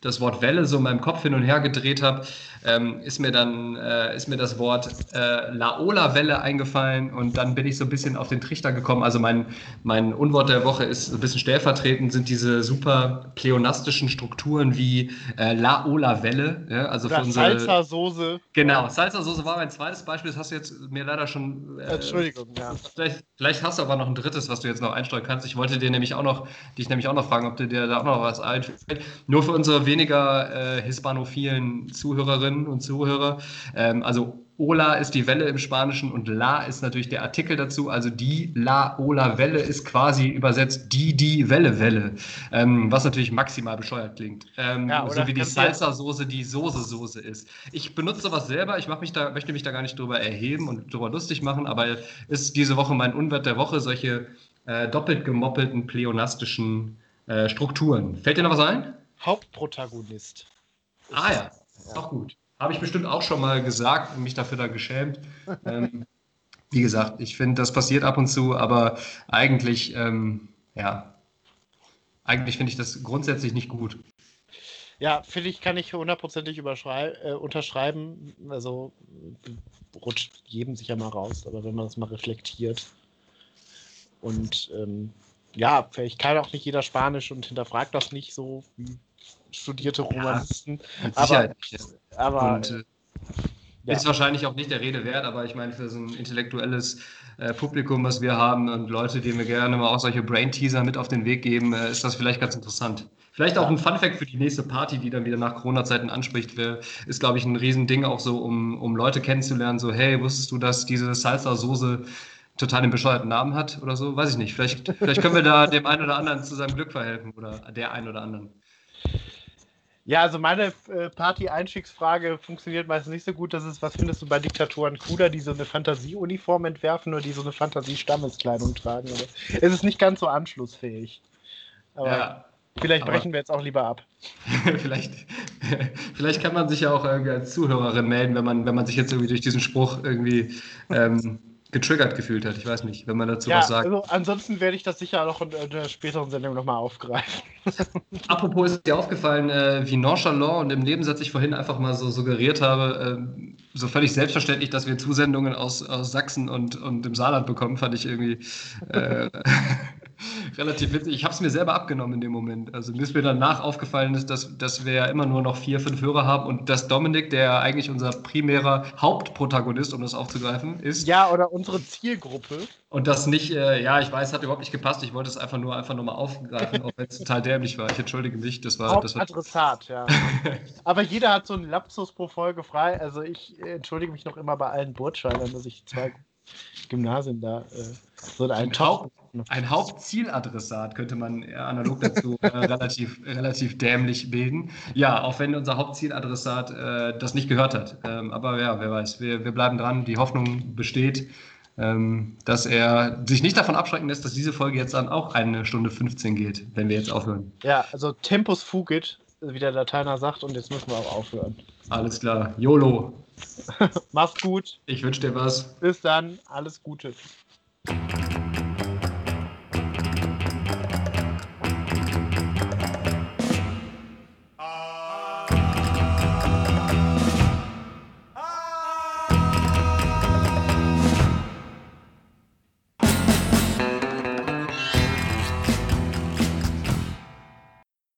das Wort Welle so in meinem Kopf hin und her gedreht habe, ähm, ist mir dann äh, ist mir das Wort äh, Laola-Welle eingefallen und dann bin ich so ein bisschen auf den Trichter gekommen. Also mein, mein Unwort der Woche ist ein bisschen stellvertretend, sind diese super pleonastischen Strukturen wie äh, Laola-Welle. Ja, also für unsere, Salsa-Soße. Genau, Salsa-Soße war mein zweites Beispiel, das hast du jetzt mir leider schon. Äh, Entschuldigung, ja. Vielleicht, vielleicht, hast du aber noch ein drittes, was du jetzt noch einsteuern kannst. Ich wollte dir nämlich auch noch, dich nämlich auch noch fragen, ob dir da auch noch was einfällt. Nur für unsere weniger äh, hispanophilen Zuhörerinnen und Zuhörer. Ähm, also Ola ist die Welle im Spanischen und La ist natürlich der Artikel dazu. Also die La Ola Welle ist quasi übersetzt die die Welle Welle, ähm, was natürlich maximal bescheuert klingt. Ähm, ja, so wie die Salsa Soße die Soße Soße ist. Ich benutze sowas selber. Ich mich da, möchte mich da gar nicht drüber erheben und drüber lustig machen, aber ist diese Woche mein Unwert der Woche solche äh, doppelt gemoppelten pleonastischen äh, Strukturen. Fällt dir noch was ein? Hauptprotagonist. Ah ja, ja. auch gut. Habe ich bestimmt auch schon mal gesagt und mich dafür da geschämt. ähm, wie gesagt, ich finde, das passiert ab und zu, aber eigentlich, ähm, ja, eigentlich finde ich das grundsätzlich nicht gut. Ja, finde ich, kann ich hundertprozentig äh, unterschreiben. Also rutscht jedem sicher mal raus, aber wenn man das mal reflektiert und ähm, ja, vielleicht kann auch nicht jeder Spanisch und hinterfragt das nicht so wie studierte Romanisten. Ja, aber, aber und, äh, ja. Ist wahrscheinlich auch nicht der Rede wert, aber ich meine, für so ein intellektuelles äh, Publikum, was wir haben und Leute, denen wir gerne mal auch solche Brain-Teaser mit auf den Weg geben, äh, ist das vielleicht ganz interessant. Vielleicht auch ein Fun-Fact für die nächste Party, die dann wieder nach Corona-Zeiten anspricht, ist, glaube ich, ein Riesending auch so, um, um Leute kennenzulernen. So, hey, wusstest du, dass diese Salsa-Soße total den bescheuerten Namen hat oder so? Weiß ich nicht. Vielleicht, vielleicht können wir da dem einen oder anderen zu seinem Glück verhelfen oder der einen oder anderen. Ja, also meine äh, Party-Einstiegsfrage funktioniert meistens nicht so gut. Das ist, was findest du bei Diktatoren cooler, die so eine Fantasieuniform entwerfen oder die so eine Fantasie-Stammeskleidung tragen? Oder? Es ist nicht ganz so anschlussfähig. Aber ja, vielleicht brechen aber wir jetzt auch lieber ab. vielleicht, vielleicht kann man sich ja auch irgendwie als Zuhörerin melden, wenn man, wenn man sich jetzt irgendwie durch diesen Spruch irgendwie ähm, getriggert gefühlt hat. Ich weiß nicht, wenn man dazu ja, was sagt. Also ansonsten werde ich das sicher noch in der späteren Sendung nochmal aufgreifen. Apropos ist dir aufgefallen, äh, wie nonchalant und im Nebensatz ich vorhin einfach mal so suggeriert habe, äh, so völlig selbstverständlich, dass wir Zusendungen aus, aus Sachsen und, und dem Saarland bekommen, fand ich irgendwie. Äh, relativ witzig. Ich habe es mir selber abgenommen in dem Moment. Also mir ist mir danach aufgefallen, ist, dass, dass wir ja immer nur noch vier, fünf Hörer haben und dass Dominik, der eigentlich unser primärer Hauptprotagonist, um das aufzugreifen, ist. Ja, oder unsere Zielgruppe. Und das nicht, äh, ja, ich weiß, hat überhaupt nicht gepasst. Ich wollte es einfach nur einfach nochmal aufgreifen, auch wenn es total dämlich war. Ich entschuldige mich. Das war. Das war Adressat, ja. Aber jeder hat so einen Lapsus pro Folge frei. Also ich entschuldige mich noch immer bei allen Burtscheinern, dass ich zwei Gymnasien da äh, so einen ein, Haupt, ein Hauptzieladressat könnte man analog dazu äh, relativ, relativ dämlich bilden. Ja, auch wenn unser Hauptzieladressat äh, das nicht gehört hat. Ähm, aber ja, wer weiß, wir, wir bleiben dran. Die Hoffnung besteht, ähm, dass er sich nicht davon abschrecken lässt, dass diese Folge jetzt dann auch eine Stunde 15 geht, wenn wir jetzt aufhören. Ja, also Tempus fugit, wie der Lateiner sagt, und jetzt müssen wir auch aufhören. Alles klar. YOLO. Mach's gut. Ich wünsche dir was. Bis dann. Alles Gute.